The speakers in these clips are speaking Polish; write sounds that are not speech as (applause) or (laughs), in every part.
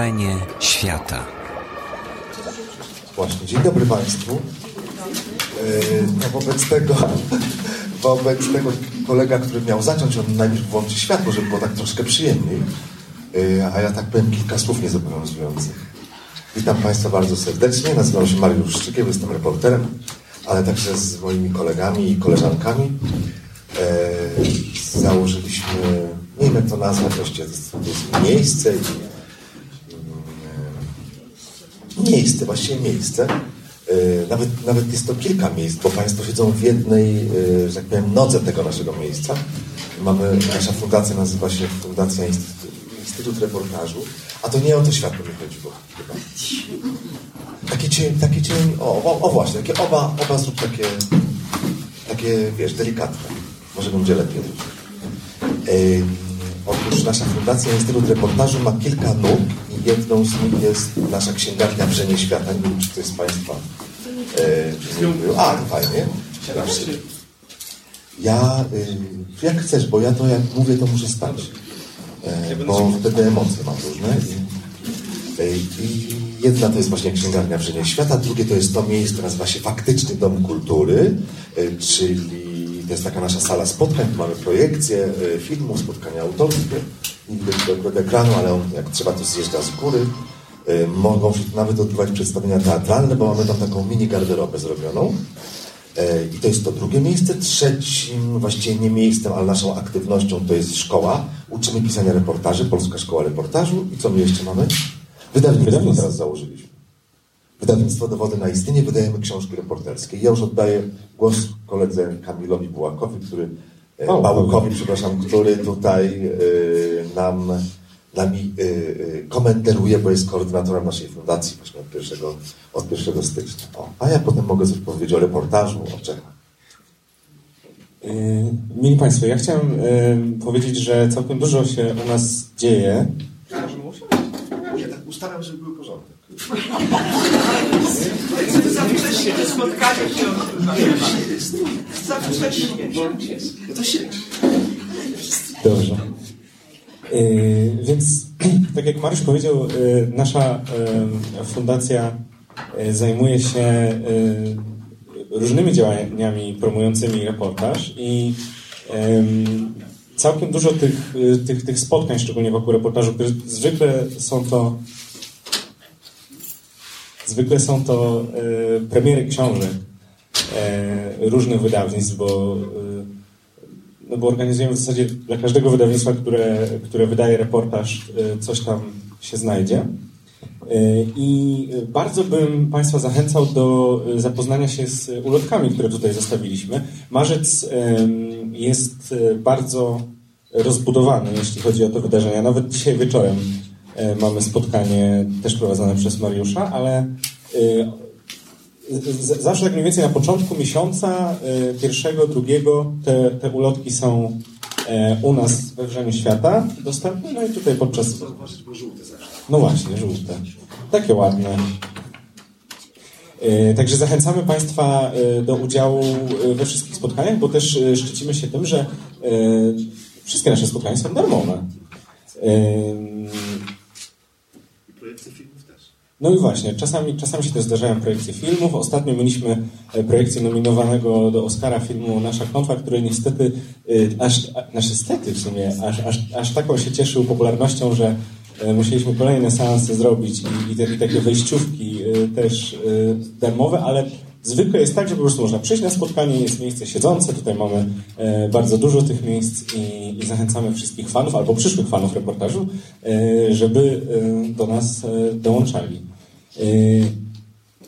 Wrażenie świata. Właśnie, dzień dobry Państwu. No wobec tego, (laughs) wobec tego kolega, który miał zacząć, on najpierw włączy światło, żeby było tak troszkę przyjemniej. Yy, A ja tak powiem kilka słów niezobowiązujących. Witam Państwa bardzo serdecznie. Nazywam się Mariusz Szczykiew, jestem reporterem, ale także z moimi kolegami i koleżankami e, założyliśmy, nie wiem jak to nazwać to jest, miejsce miejsce, właściwie miejsce. E, Nawet, nawet jest to kilka miejsc, bo Państwo siedzą w jednej, e, że tak powiem, nodze tego naszego miejsca. Mamy, nasza fundacja nazywa się Fundacja Instytut, Instytut Reportażu, a to nie o to światło mi chodziło chyba. Takie cień, takie cień, o, o, o właśnie, takie oba, oba zrób takie, takie, wiesz, delikatne. Może będzie lepiej. Ym, Otóż nasza Fundacja Instytut Reportażu ma kilka nóg jedną z nich jest nasza księgarnia Wrzenie Świata. Nie wiem, czy ktoś z Państwa e, mówił. A, to fajnie. Ja, y, jak chcesz, bo ja to jak mówię, to muszę stać. E, bo wtedy emocje mam różne. I, e, I jedna to jest właśnie księgarnia Wrzenie Świata, drugie to jest to miejsce, nazywa się Faktyczny Dom Kultury, e, czyli to jest taka nasza sala spotkań, tu mamy projekcje e, filmów, spotkania autorskie, nie widać dobrego ekranu, ale on jak trzeba to zjeżdża z góry. E, Mogą się tu nawet odbywać przedstawienia teatralne, bo mamy tam taką mini garderobę zrobioną. E, I to jest to drugie miejsce. Trzecim, właściwie nie miejscem, ale naszą aktywnością to jest szkoła. Uczymy pisania reportaży, Polska Szkoła Reportażu. I co my jeszcze mamy? Wydawnictwo teraz założyliśmy. Wydawnictwo Dowody na Istnienie, wydajemy książki reporterskie. Ja już oddaję głos koledze Kamilowi Bułakowi, który, e, O, Bałukowi, przepraszam, który tutaj e, nam, nami e, e, komenteruje, bo jest koordynatorem naszej fundacji właśnie od 1, od 1 stycznia. O, a ja potem mogę coś powiedzieć o reportażu, o Czechach. Mili Państwo, ja chciałem powiedzieć, że całkiem dużo się u nas dzieje. Ja tak ustaram, żeby był porządek. Za wcześnie to spotkanie się Za wcześnie. To siedź. Dobrze. Yy, więc, (clears throat) tak jak Mariusz powiedział, yy, nasza yy, fundacja zajmuje się różnymi działaniami promującymi reportaż i całkiem dużo tych, tych, tych spotkań, szczególnie wokół reportażu, które zwykle są to zwykle są to yy, premiery książek yy, różnych wydawnictw, bo yy, no bo organizujemy w zasadzie dla każdego wydawnictwa, które, które wydaje reportaż, y, coś tam się znajdzie. Y, I bardzo bym Państwa zachęcał do y, zapoznania się z ulotkami, które tutaj zostawiliśmy. Marzec jest bardzo rozbudowany, jeśli chodzi o te wydarzenia. Nawet dzisiaj wieczorem mamy spotkanie też prowadzone przez Mariusza, ale z- zawsze tak mniej więcej na początku miesiąca, y, pierwszego, drugiego, te, te ulotki są e, u nas we Wrzeniu Świata dostępne, no i tutaj podczas... No właśnie, żółte. Takie ładne. E, Także zachęcamy Państwa e, do udziału e, we wszystkich spotkaniach, bo też e, szczycimy się tym, że e, wszystkie nasze spotkania są darmowe. Em, no i właśnie, czasami, czasami się też zdarzają projekcje filmów. Ostatnio mieliśmy e, projekcję nominowanego do Oscara filmu Nasza Klątwa, który niestety, y, aż, a, nasz niestety w sumie, aż, aż, aż taką się cieszył popularnością, że e, musieliśmy kolejne seanse zrobić i, i, te, i takie wejściówki też darmowe, ale zwykle jest tak, że po prostu można przyjść na spotkanie, jest miejsce siedzące, tutaj mamy e, bardzo dużo tych miejsc i, i zachęcamy wszystkich fanów albo przyszłych fanów reportażu, e, żeby e, do nas e, dołączali. E,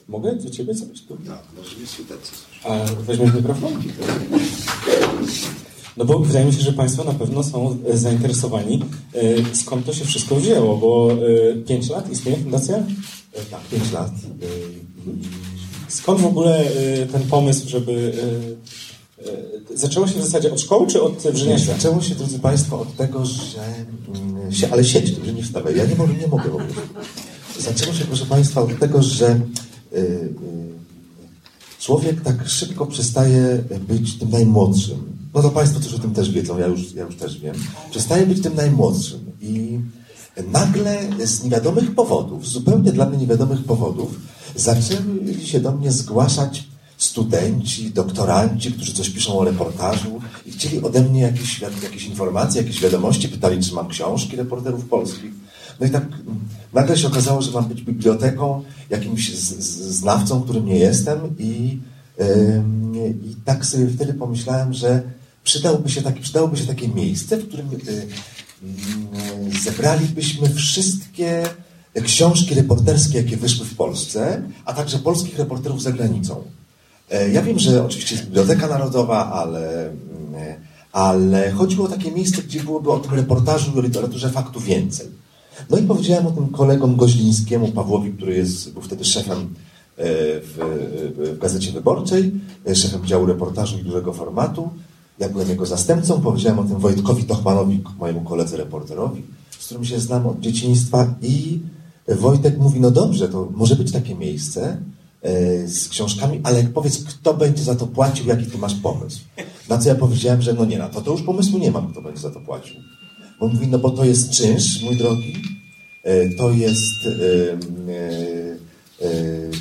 mogę do ciebie coś tu? Tak, może nie słychać. A weźmiesz mikrofon? No bo wydaje mi się, że Państwo na pewno są e, zainteresowani, skąd to się wszystko wzięło, bo 5 lat istnieje fundacja? Tak, 5 lat. Skąd w ogóle e, ten pomysł, żeby... e, e, Zaczęło się w zasadzie od szkoły, czy od wrzenia świata? zaczęło się, drodzy Państwo, od tego, że... mm, Się, ale siedź, że nie wstawaj. Ja nie mogę, nie mogę ogóle. Zaczęło się, proszę Państwa, od tego, że y, y, człowiek tak szybko przestaje być tym najmłodszym. No to Państwo też o tym też wiedzą, ja już, ja już też wiem. Przestaje być tym najmłodszym i nagle z niewiadomych powodów, zupełnie dla mnie niewiadomych powodów, zaczęli się do mnie zgłaszać studenci, doktoranci, którzy coś piszą o reportażu i chcieli ode mnie jakieś, jakieś informacje, jakieś wiadomości, pytali, czy mam książki reporterów polskich. No i tak mm, nagle się okazało, że mam być biblioteką, jakimś znawcą, którym nie jestem i, yy, i tak sobie wtedy pomyślałem, że przydałoby się, taki, przydałoby się takie miejsce, w którym yy, zebralibyśmy wszystkie książki reporterskie, jakie wyszły w Polsce, a także polskich reporterów za granicą. E, ja wiem, że oczywiście jest Biblioteka Narodowa, ale, mm, ale chodziło o takie miejsce, gdzie byłoby o tym reportażu i literaturze faktu więcej. No i powiedziałem o tym kolegom Goźlińskiemu, Pawłowi, który jest, był wtedy szefem e, w, w Gazecie Wyborczej, e, szefem działu reportażu i dużego formatu. Ja byłem jego zastępcą. Powiedziałem o tym Wojtkowi Tochmanowi, mojemu koledze reporterowi, z którym się znam od dzieciństwa i Wojtek mówi, no dobrze, to może być takie miejsce, E, z książkami, ale powiedz, kto będzie za to płacił, jaki ty masz pomysł. Na co ja powiedziałem, że no nie, na to, to już pomysłu nie mam, kto będzie za to płacił. Bo mówi, no bo to jest czynsz, mój drogi, e, to jest, e,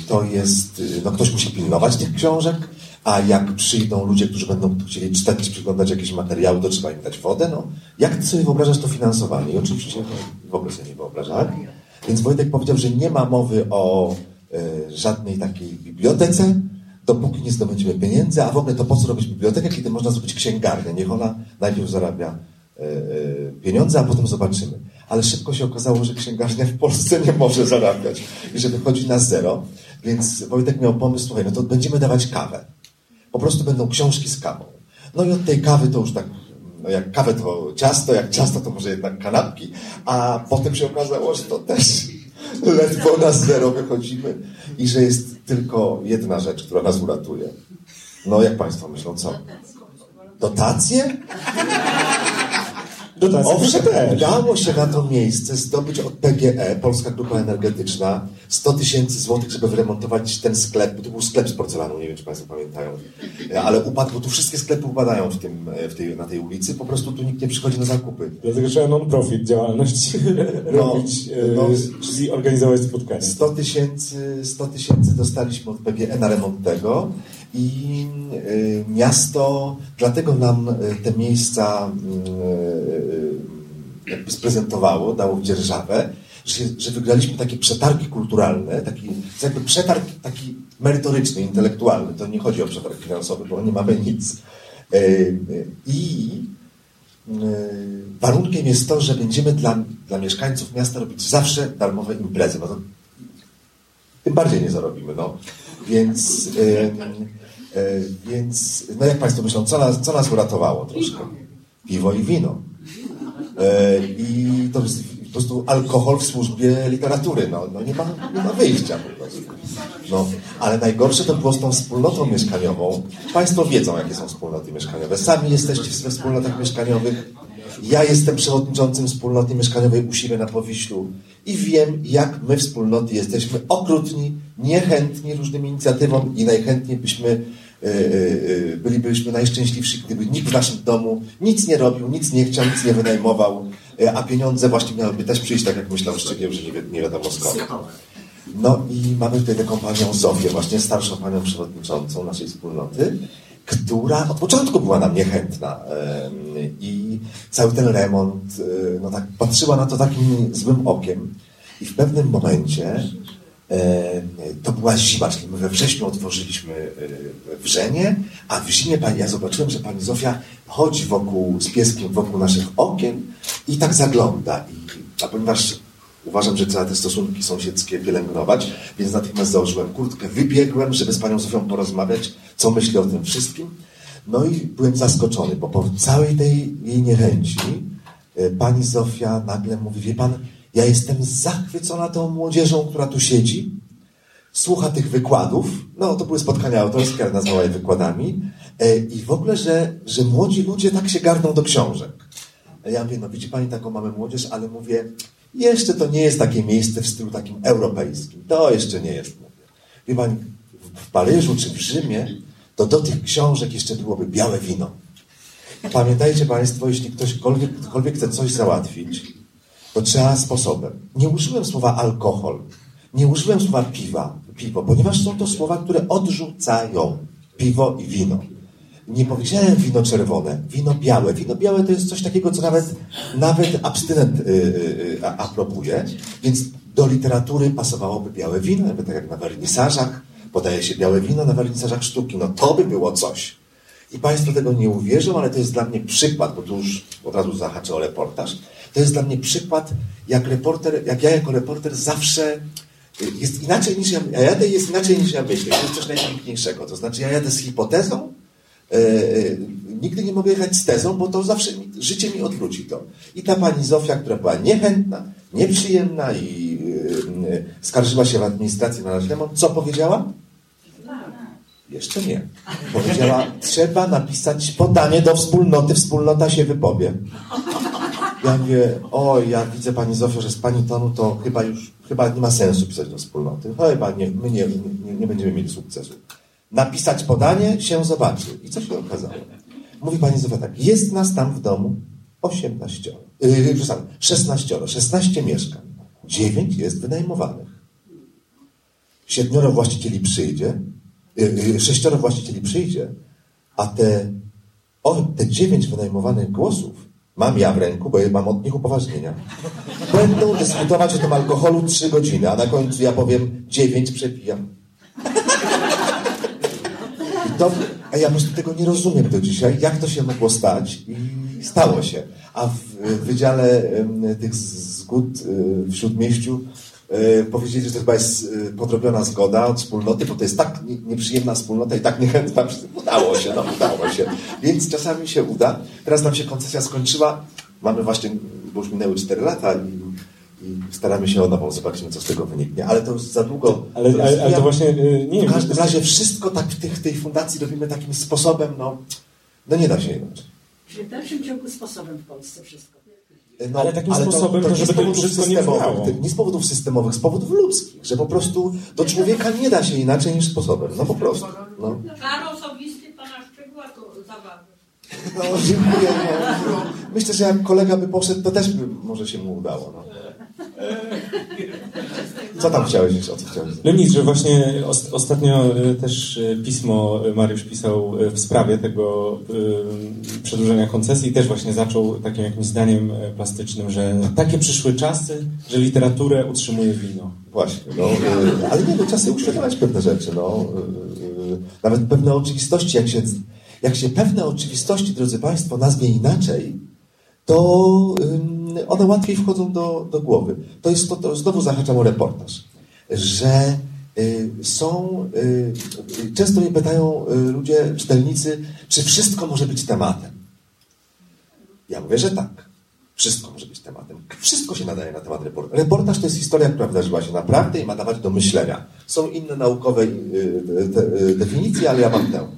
to jest, no ktoś musi pilnować tych książek, a jak przyjdą ludzie, którzy będą chcieli czytać, przyglądać jakieś materiały, to trzeba im dać wodę, no. Jak ty sobie wyobrażasz to finansowanie? I oczywiście w ogóle sobie nie wyobrażałem. Więc Wojtek powiedział, że nie ma mowy o E, żadnej takiej bibliotece, dopóki nie zdobędziemy pieniędzy, a w ogóle to po co robić bibliotekę, kiedy można zrobić księgarnię. Niech ona najpierw zarabia e, e, pieniądze, a potem zobaczymy. Ale szybko się okazało, że księgarnia w Polsce nie może zarabiać i że wychodzi na zero. Więc Wojtek miał pomysł, słuchaj, no to będziemy dawać kawę. Po prostu będą książki z kawą. No i od tej kawy to już tak, no jak kawę to ciasto, jak ciasto to może jednak kanapki, a potem się okazało, że to też (laughs) ledwo na zero wychodzimy i że jest tylko jedna rzecz, która nas uratuje. No jak Państwo myślą, co? Dotacje? Dotacje Owszem, udało się na to miejsce zdobyć od PGE, Polska Grupa Energetyczna, 100 tysięcy złotych, żeby wyremontować ten sklep, bo to był sklep z porcelanu, nie wiem, czy Państwo pamiętają, ale upadł, bo tu wszystkie sklepy upadają w tym, w tej, na tej ulicy, po prostu tu nikt nie przychodzi na zakupy. Dlatego trzeba non-profit działalność no, robić, no, e, czyli organizować spotkania. 100 tysięcy 100 tysięcy dostaliśmy od PGE na remont tego i y, miasto, dlatego nam y, te miejsca y, jakby sprezentowało, dało w dzierżawę, że, że wygraliśmy takie przetargi kulturalne, taki jakby przetarg taki merytoryczny, intelektualny. To nie chodzi o przetarg finansowy, bo nie mamy nic. I warunkiem jest to, że będziemy dla, dla mieszkańców miasta robić zawsze darmowe imprezy. No to tym bardziej nie zarobimy. No. Więc więc, no jak Państwo myślą, co nas, co nas uratowało troszkę? Piwo i wino. E, I to jest po prostu alkohol w służbie literatury. No, no nie, ma, nie ma wyjścia po prostu. No, ale najgorsze to było z tą wspólnotą mieszkaniową. Państwo wiedzą, jakie są wspólnoty mieszkaniowe. Sami jesteście we wspólnotach mieszkaniowych. Ja jestem przewodniczącym wspólnoty mieszkaniowej u siebie na Powiślu i wiem, jak my wspólnoty jesteśmy okrutni, niechętni różnym inicjatywom i najchętniej byśmy E, e, e, bylibyśmy najszczęśliwsi, gdyby nikt w naszym domu nic nie robił, nic nie chciał, nic nie wynajmował, a pieniądze właśnie miałyby też przyjść, tak jak myślał Szczegieł, że nie, wi nie wiadomo skąd. No i mamy tutaj taką panią Zofię, właśnie starszą panią przewodniczącą naszej wspólnoty, która od początku była nam niechętna i cały ten remont, no tak patrzyła na to takim złym okiem i w pewnym momencie E, to była zima, czyli my we wrześniu otworzyliśmy e, wrzenie, a w zimie pani, ja zobaczyłem, że pani Zofia chodzi wokół, z pieskiem wokół naszych okien i tak zagląda. I, a ponieważ uważam, że trzeba te stosunki sąsiedzkie pielęgnować, więc natychmiast założyłem kurtkę, wybiegłem, żeby z panią Zofią porozmawiać, co myśli o tym wszystkim. No i byłem zaskoczony, bo po całej tej jej niechęci e, pani Zofia nagle mówi, wie pan, ja jestem zachwycona tą młodzieżą, która tu siedzi, słucha tych wykładów. No, to były spotkania autorskie, ale nazwała je wykładami. E, I w ogóle, że, że młodzi ludzie tak się garną do książek. Ja mówię, no widzi pani taką mamy młodzież, ale mówię, jeszcze to nie jest takie miejsce w stylu takim europejskim. To jeszcze nie jest. Mówię. Wie pani, w Paryżu czy w Rzymie, to do tych książek jeszcze byłoby białe wino. Pamiętajcie Państwo, jeśli ktośkolwiek, chce coś załatwić, to trzeba sposobem. Nie użyłem słowa alkohol, nie użyłem słowa piwa, piwo, ponieważ są to słowa, które odrzucają piwo i wino. Nie powiedziałem wino czerwone, wino białe. Wino białe to jest coś takiego, co nawet, nawet abstynent yy, yy, aprobuje, więc do literatury pasowałoby białe wino, jakby tak jak na wernisażach podaje się białe wino na wernisażach sztuki. No to by było coś. I Państwo tego nie uwierzą, ale to jest dla mnie przykład, bo tu już od razu zahaczę o reportaż. To jest dla mnie przykład, jak reporter, jak ja jako reporter zawsze jest inaczej niż ja, a jadę jest inaczej niż ja myślę. To jest coś najpiękniejszego. To znaczy, ja jadę z hipotezą, e, e, nigdy nie mogę jechać z tezą, bo to zawsze mi, życie mi odwróci to. I ta pani Zofia, która była niechętna, nieprzyjemna i e, skarżyła się w administracji na nasz co powiedziała? Jeszcze nie. Powiedziała, trzeba napisać podanie do wspólnoty, wspólnota się wypowie. Ja mówię, o, ja widzę Pani Zofio, że z Pani tonu to chyba już, chyba nie ma sensu pisać do wspólnoty. Chyba nie, my nie, nie, nie będziemy mieli sukcesu. Napisać podanie, się zobaczy. I co się okazało? Mówi Pani Zofia tak, jest nas tam w domu 18, yy, przepraszam, 16, 16 mieszkań. 9 jest wynajmowanych. Siedmioro właścicieli przyjdzie, yy, yy, sześcioro właścicieli przyjdzie, a te, o, te dziewięć wynajmowanych głosów mam ja w ręku, bo mam od nich upoważnienia. Będą dyskutować o tym alkoholu trzy godziny, a na końcu ja powiem dziewięć przepijam. I to, a ja po prostu tego nie rozumiem do dzisiaj, jak to się mogło stać i stało się. A w Wydziale tych zgód y, w Śródmieściu powiedzieli, że to chyba jest y, podrobiona zgoda od wspólnoty, bo to jest tak nieprzyjemna wspólnota i tak niechętna. Udało się, no udało się. Więc czasami się uda. Teraz nam się koncesja skończyła. Mamy właśnie, bo już minęły 4 lata i, i staramy się o nową, zobaczymy, co z tego wyniknie. Ale to już za długo. Ale, to, ale, ale to właśnie. Nie w każdym razie wszystko tak w tych, tej fundacji robimy takim sposobem, no, no nie da się inaczej. Czyli w dalszym ciągu sposobem w Polsce wszystko. No, ale takim ale sposobem, to, to żeby to wszystko nie wygrało. Nie z powodów systemowych, z powodów ludzkich, że po prostu do człowieka nie da się inaczej niż sposobem. No po prostu. No. Klar osobisty pana Szczegóła to zabawy. No dziękuję. No. Myślę, że jak kolega by poszedł, to też by może się mu udało. No. Co tam chciałeś? O co chciałeś? No nic, że właśnie ostatnio e, też e, pismo Mariusz pisał w sprawie tego przedłużenia koncesji i też właśnie zaczął takim jakimś zdaniem plastycznym, że takie przyszły czasy, że literaturę utrzymuje wino. Właśnie, no, ale nie, no czasy uświadamiać pewne rzeczy, no. Nawet pewne oczywistości, jak się, jak się pewne oczywistości, drodzy Państwo, nazwie inaczej, to one łatwiej wchodzą do, do głowy. To jest to, to znowu zahaczam o reportaż, że y, są, y, często mnie pytają y, ludzie, czytelnicy, czy wszystko może być tematem. Ja mówię, że tak. Wszystko może być tematem. Wszystko się nadaje na temat reportażu. Reportaż to jest historia, która wydarzyła się naprawdę i ma dawać do myślenia. Są inne naukowe definicje, ale ja mam tę.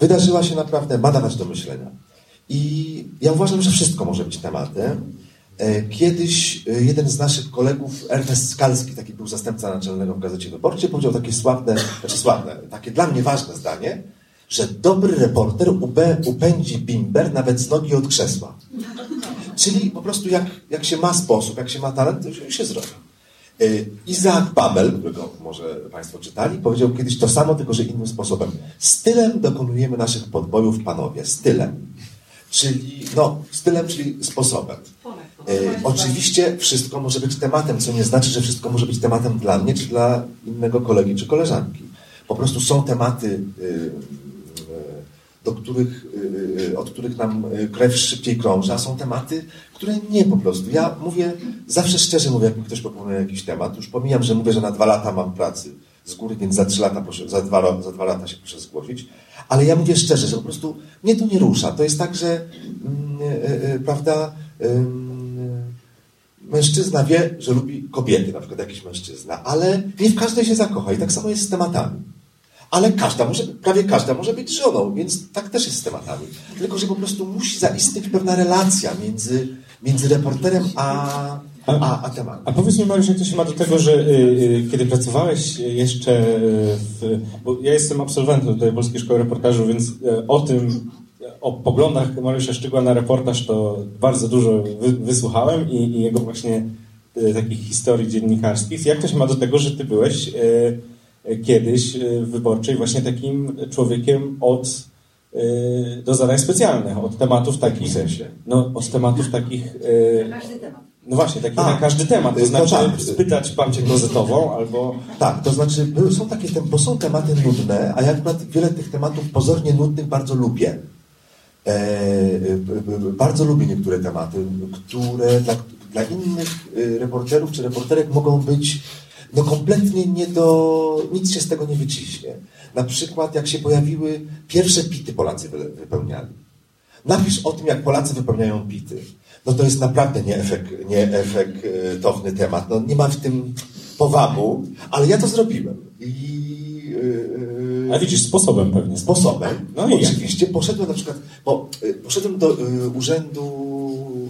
Wydarzyła się naprawdę, ma dawać do myślenia. I ja uważam, że wszystko może być tematem. E, kiedyś e, jeden z naszych kolegów, Ernest Skalski, taki był zastępca naczelnego w Gazecie Wyborczej, powiedział takie sławne, znaczy sławne, takie dla mnie ważne zdanie, że dobry reporter upędzi bimber nawet z nogi od krzesła. Czyli po prostu jak, jak się ma sposób, jak się ma talent, to się, się zrobi. E, Isaac Babel, którego może Państwo czytali, powiedział kiedyś to samo, tylko że innym sposobem. Stylem dokonujemy naszych podbojów, panowie, stylem. Czyli, no, stylem, czyli sposobem. E, oczywiście wszystko może być tematem, co nie znaczy, że wszystko może być tematem dla mnie, czy dla innego kolegi, czy koleżanki. Po prostu są tematy, e, e, do których, od których nam krew szybciej krąży, a są tematy, które nie po prostu. Ja mówię, zawsze szczerze mówię, jak mi ktoś proponuje jakiś temat, już pomijam, że mówię, że na dwa lata mam pracy z góry, więc za trzy lata, proszę, za, dwa, za dwa lata się proszę zgłosić. Ale ja mówię szczerze, że po prostu mnie to nie rusza. To jest tak, że mm, e, prawda, mężczyzna wie, że lubi kobiety, na przykład jakiś mężczyzna, ale nie w każdej się zakocha. I tak samo jest z tematami. Ale każda może, prawie każda może być żoną, więc tak też jest z tematami. Tylko, że po prostu musi zaistnieć pewna relacja między, między reporterem a, a, a tematem. A powiedz mi, Mariusz, jak to się ma do tego, że y, y, kiedy pracowałeś jeszcze w... Bo ja jestem absolwentem tutaj Polskiej Szkoły Reportażu, więc y, o tym o poglądach Mariusza Szczygła na reportaż to bardzo dużo wy, wysłuchałem i, i, jego właśnie e, takich historii dziennikarskich. Jak to się ma do tego, że ty byłeś e, kiedyś w Wyborczej właśnie takim człowiekiem od do zadań specjalnych, od tematów takich. W sensie? No, od tematów takich. Każdy temat. No właśnie, taki A, na każdy temat. To to znaczy tak. spytać babcię klozetową albo... Tak, to znaczy są takie, bo są tematy nudne, a ja akurat wiele tych tematów pozornie nudnych bardzo lubię. E, e, bardzo lubię niektóre tematy, które dla, dla innych e, reporterów czy reporterek mogą być no kompletnie nie do... nic się z tego nie wyciśnie. Na przykład jak się pojawiły pierwsze pity Polacy wy- wypełniali. Napisz o tym, jak Polacy wypełniają pity. No to jest naprawdę nieefek, nieefektowny temat. No nie ma w tym powabu, ale ja to zrobiłem. I yy, A widzisz, sposobem pewnie. sposobem. No i jak? Oczywiście poszedłem na przykład, bo y, poszedłem do y, urzędu,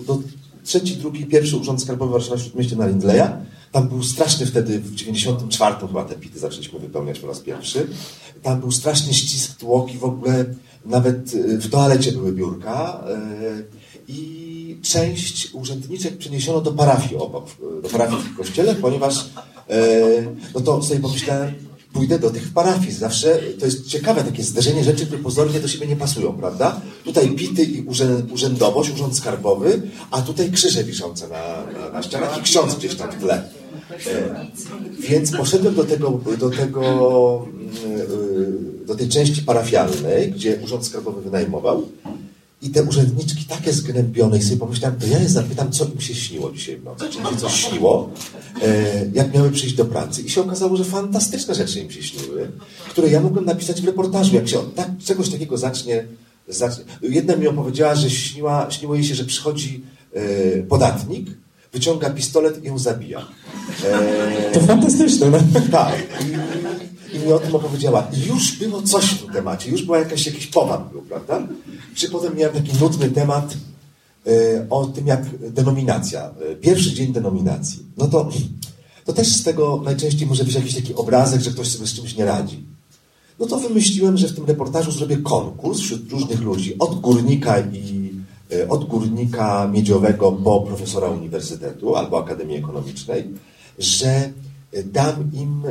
do trzeci, drugi, pierwszy urząd skarbowy Warszawa Śródmieście na Lindleya. Tam był straszny wtedy, w 94 chyba te pity zaczęliśmy wypełniać po raz pierwszy. Tam był straszny ścisk, tłoki, w ogóle nawet y, w toalecie były biurka. y, I część urzędniczek przeniesiono do parafii obok, do parafii w kościele, ponieważ no to sobie pomyślałem, pójdę do tych parafii. Zawsze to jest ciekawe takie zderzenie rzeczy, które pozornie do siebie nie pasują, prawda? Tutaj bity i urzę- urzędowość, urząd skarbowy, a tutaj krzyże wiszące na, na, na ścianach i ksiądz gdzieś tam w tle. E, więc poszedłem do tego, do tego, mm, y, do tej części parafialnej, gdzie urząd skarbowy wynajmował i te urzędniczki takie zgnębione i sobie pomyślałem, to ja je zapytam, co im się śniło dzisiaj w nocy. Czy im się coś śniło, e, jak miały przyjść do pracy. I się okazało, że fantastyczne rzeczy im się śniły, które ja mogłem napisać w reportażu. Jak się od tak, czegoś takiego zacznie, zacznie. Jedna mi opowiedziała, że śniła, śniło jej się, że przychodzi e, podatnik, wyciąga pistolet i ją zabija. E, To fantastyczne. No. tak. I, I mi o tym opowiedziała. I już było coś w tym temacie, już była jakaś, jakiś powab był, prawda? Czy potem miałem taki nudny temat e, o tym, jak denominacja, e, pierwszy dzień denominacji. No to, to też z tego najczęściej może być jakiś taki obrazek, że ktoś sobie z czymś nie radzi. No to wymyśliłem, że w tym reportażu zrobię konkurs wśród różnych ludzi, od górnika i e, od górnika miedziowego po profesora uniwersytetu albo Akademii Ekonomicznej, że dam im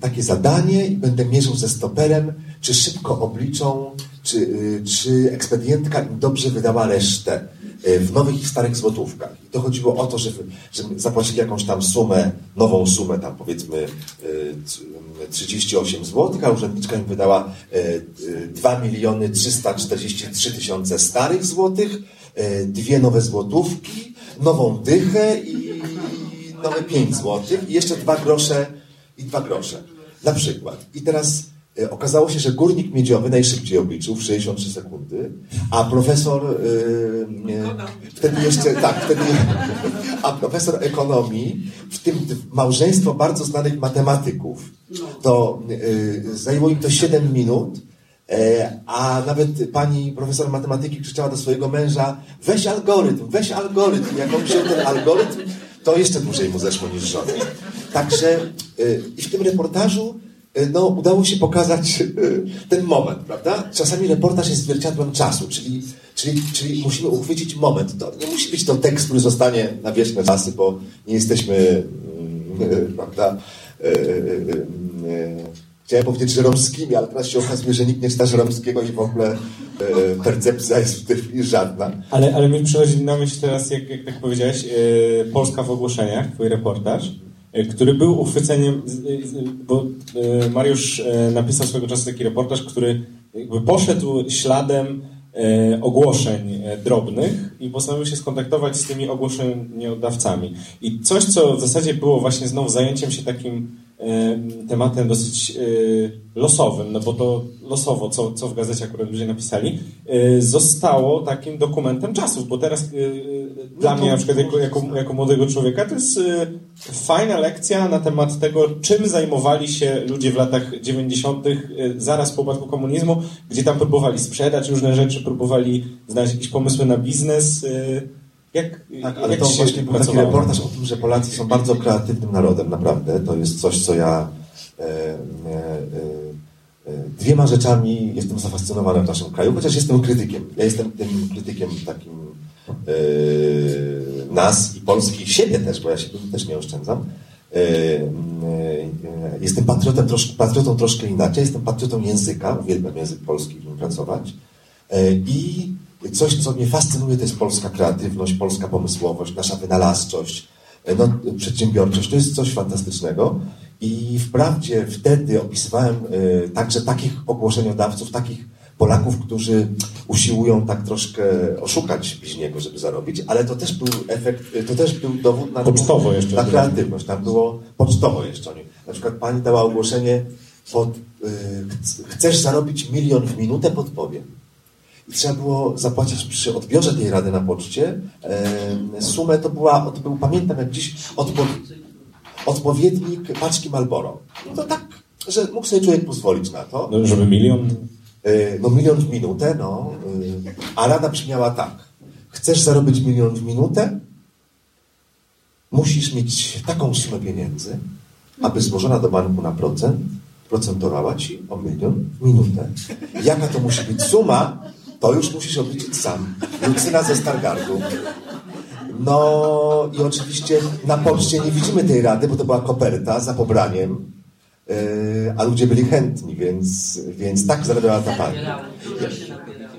takie zadanie i będę mierzył ze stoperem, czy szybko obliczą, czy, y, czy ekspedientka im dobrze wydała resztę y, w nowych i starych złotówkach. I to chodziło o to, że, że zapłacili jakąś tam sumę, nową sumę, tam powiedzmy y, c- 38 zł, a urzędniczka im wydała y, y, 2 miliony 343 tysiące starych złotych, y, dwie nowe złotówki, nową dychę i nowe 5 złotych i jeszcze dwa grosze i dwa grosze. Na przykład. I teraz e, okazało się, że górnik miedziowy najszybciej obliczył w 63 sekundy, a profesor e, e, wtedy jeszcze, tak, wtedy, (laughs) a profesor ekonomii, w tym małżeństwo bardzo znanych matematyków, to e, zajęło im to 7 minut, A nawet pani profesor matematyki krzyczała do swojego męża, weź algorytm, weź algorytm. Jak on wziął ten algorytm, to jeszcze dłużej mu zeszło niż żonie. Także y, i w tym reportażu y, no, udało się pokazać y, ten moment, prawda? Czasami reportaż jest zwierciadłem czasu, czyli, czyli, czyli musimy uchwycić moment. To nie musi być to tekst, który zostanie na wieczne czasy, bo nie jesteśmy, mm, (laughs) prawda, Chciałem powiedzieć żeromskimi, ale teraz się okazuje, że nikt nie czyta żeromskiego i w ogóle e, percepcja jest w tej chwili żadna. Ale, ale mi przychodzi na myśl teraz, jak, jak tak powiedziałeś, e, Polska w ogłoszeniach, twój reportaż, e, który był uchwyceniem, bo e, Mariusz e, napisał swego czasu taki reportaż, który jakby poszedł śladem e, ogłoszeń drobnych i postanowił się skontaktować z tymi ogłoszeniodawcami. I coś, co w zasadzie było właśnie znowu zajęciem się takim tematem dosyć e, losowym, no bo to losowo, co, co w gazecie akurat ludzie napisali, e, zostało takim dokumentem czasów, bo teraz e, e, dla mnie na przykład jako, jako, jako młodego człowieka to jest fajna lekcja na temat tego, czym zajmowali się ludzie w latach 90. e, zaraz po upadku komunizmu, gdzie tam próbowali sprzedać różne rzeczy, próbowali znaleźć jakieś pomysły na biznes. E, Jak, Tak, ale jak to właśnie był taki reportaż o tym, że Polacy są bardzo kreatywnym narodem, naprawdę. To jest coś, co ja e, e, e, dwiema rzeczami jestem zafascynowany w naszym kraju, chociaż jestem krytykiem. Ja jestem tym krytykiem takim e, nas i Polski, i siebie też, bo ja się też nie oszczędzam. E, e, jestem patriotem, trosz, patriotą troszkę inaczej, jestem patriotą języka, uwielbiam język polski, w nim pracować. I coś, co mnie fascynuje, to jest polska kreatywność, polska pomysłowość, nasza wynalazczość, no, przedsiębiorczość. To jest coś fantastycznego. I wprawdzie wtedy opisywałem y, także takich ogłoszeniodawców, takich Polaków, którzy usiłują tak troszkę oszukać bliźniego, żeby zarobić, ale to też był efekt, to też był dowód na, pocztowo jeszcze na kreatywność. Tam było pocztowo jeszcze. Na przykład pani dała ogłoszenie pod, chcesz zarobić milion w minutę, podpowiem. Trzeba było zapłacić przy odbiorze tej rady na poczcie y, sumę, to była, to był, pamiętam jak dziś, odpo, odpowiednik paczki Malboro. No to tak, że mógł sobie człowiek pozwolić na to. No, żeby milion? E, no milion w minutę, no. E, a rada brzmiała tak. Chcesz zarobić milion w minutę? Musisz mieć taką sumę pieniędzy, aby złożona do banku na procent procentowała ci o milion w minutę. Jaka to musi być suma, to już musisz obliczyć sam. Lucyna ze Stargardu. No i oczywiście na poczcie nie widzimy tej rady, bo to była koperta za pobraniem, yy, a ludzie byli chętni, więc, więc tak zarabiała ta pani.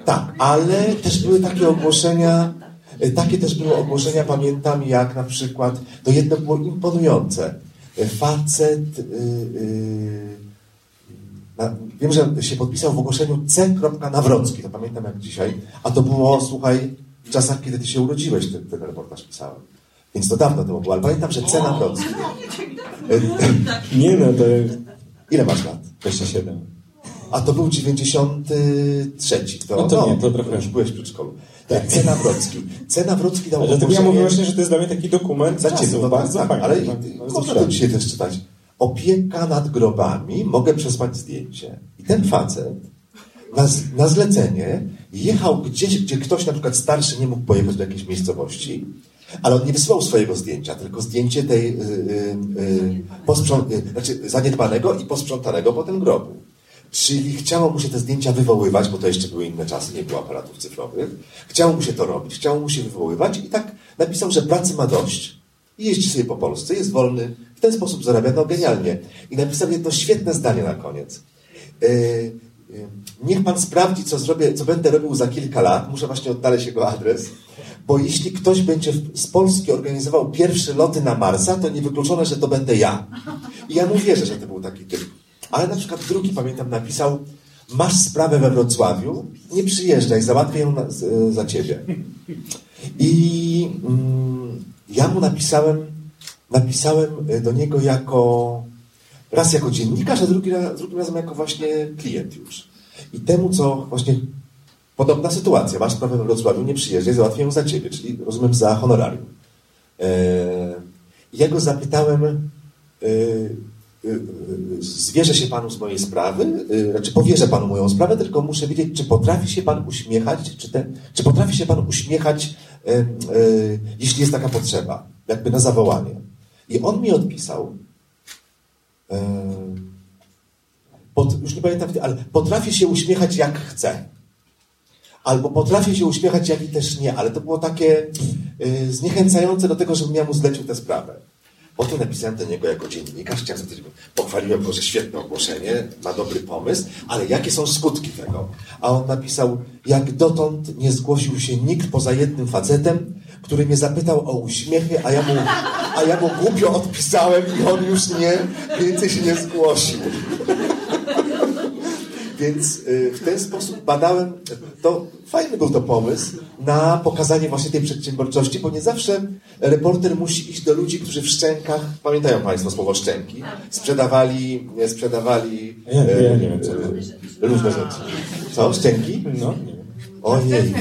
Tak, ale też były takie ogłoszenia, yy, takie też były ogłoszenia, pamiętam, jak na przykład, to jedno było imponujące. Facet, yy, yy, wiem, że się podpisał w ogłoszeniu C. Nawrocki, to pamiętam jak dzisiaj, a to było, słuchaj, w czasach, kiedy ty się urodziłeś, ten, ten reportaż pisałem. Więc to dawno temu było, ale pamiętam, że cena Wrocki. Nie no, to... Ile masz lat? 27. A to był 93. To, no to nie, to trochę. Już byłeś w przedszkolu. Tak, cena Wrocki. Cena Wrocki dał Dlatego ja mówię właśnie, że to jest dla mnie taki dokument Za ciebie, no bardzo tak, fajny. Ale można to dzisiaj też czytać. Opieka nad grobami, mogę przesłać zdjęcie. I ten facet na, na zlecenie jechał gdzieś, gdzie ktoś na przykład starszy nie mógł pojechać do jakiejś miejscowości, ale on nie wysyłał swojego zdjęcia, tylko zdjęcie tej yy, yy, yy, znaczy zaniedbanego i posprzątanego potem grobu. Czyli chciało mu się te zdjęcia wywoływać, bo to jeszcze były inne czasy, nie było aparatów cyfrowych. Chciało mu się to robić, chciało mu się wywoływać i tak napisał, że pracy ma dość i jeździ sobie po Polsce, jest wolny, w ten sposób zarabia, no genialnie. I napisał jedno świetne zdanie na koniec. Yy, niech pan sprawdzi, co zrobię, co będę robił za kilka lat. Muszę właśnie odnaleźć jego adres. Bo jeśli ktoś będzie z Polski organizował pierwsze loty na Marsa, to niewykluczone, że to będę ja. I ja mu wierzę, że to był taki typ. Ale na przykład drugi, pamiętam, napisał masz sprawę we Wrocławiu, nie przyjeżdżaj, załatwię ją na, za ciebie. I mm, ja mu napisałem, napisałem do niego jako raz jako dziennikarz, a drugi, drugim razem jako właśnie klient już. I temu, co właśnie podobna sytuacja, masz sprawę we Wrocławiu, nie przyjeżdżaj, załatwię ją za ciebie, czyli rozumiem za honorarium. Eee, ja go zapytałem, eee, zwierzę się panu z mojej sprawy, znaczy powierzę panu moją sprawę, tylko muszę wiedzieć, czy potrafi się pan uśmiechać, czy, ten, czy potrafi się pan uśmiechać, jeśli jest taka potrzeba, jakby na zawołanie. I on mi odpisał, pod, już nie pamiętam, ale potrafię się uśmiechać jak chcę. Albo potrafię się uśmiechać jak i też nie, ale to było takie zniechęcające do tego, żebym ja mu zlecił tę sprawę. Potem napisałem do niego jako dziennikarz, chciałem zapytać, pochwaliłem go, że świetne ogłoszenie, ma dobry pomysł, ale jakie są skutki tego? A on napisał, jak dotąd nie zgłosił się nikt poza jednym facetem, który mnie zapytał o uśmiechy, a ja mu, a ja mu głupio odpisałem i on już nie, więcej się nie zgłosił. Więc y, w ten sposób badałem, to fajny był to pomysł na pokazanie właśnie tej przedsiębiorczości, bo nie zawsze reporter musi iść do ludzi, którzy w szczękach, pamiętają Państwo słowo szczęki, sprzedawali, sprzedawali ja, ja nie wiem, co e, różne rzeczy. Co? Szczęki? No. Ojej.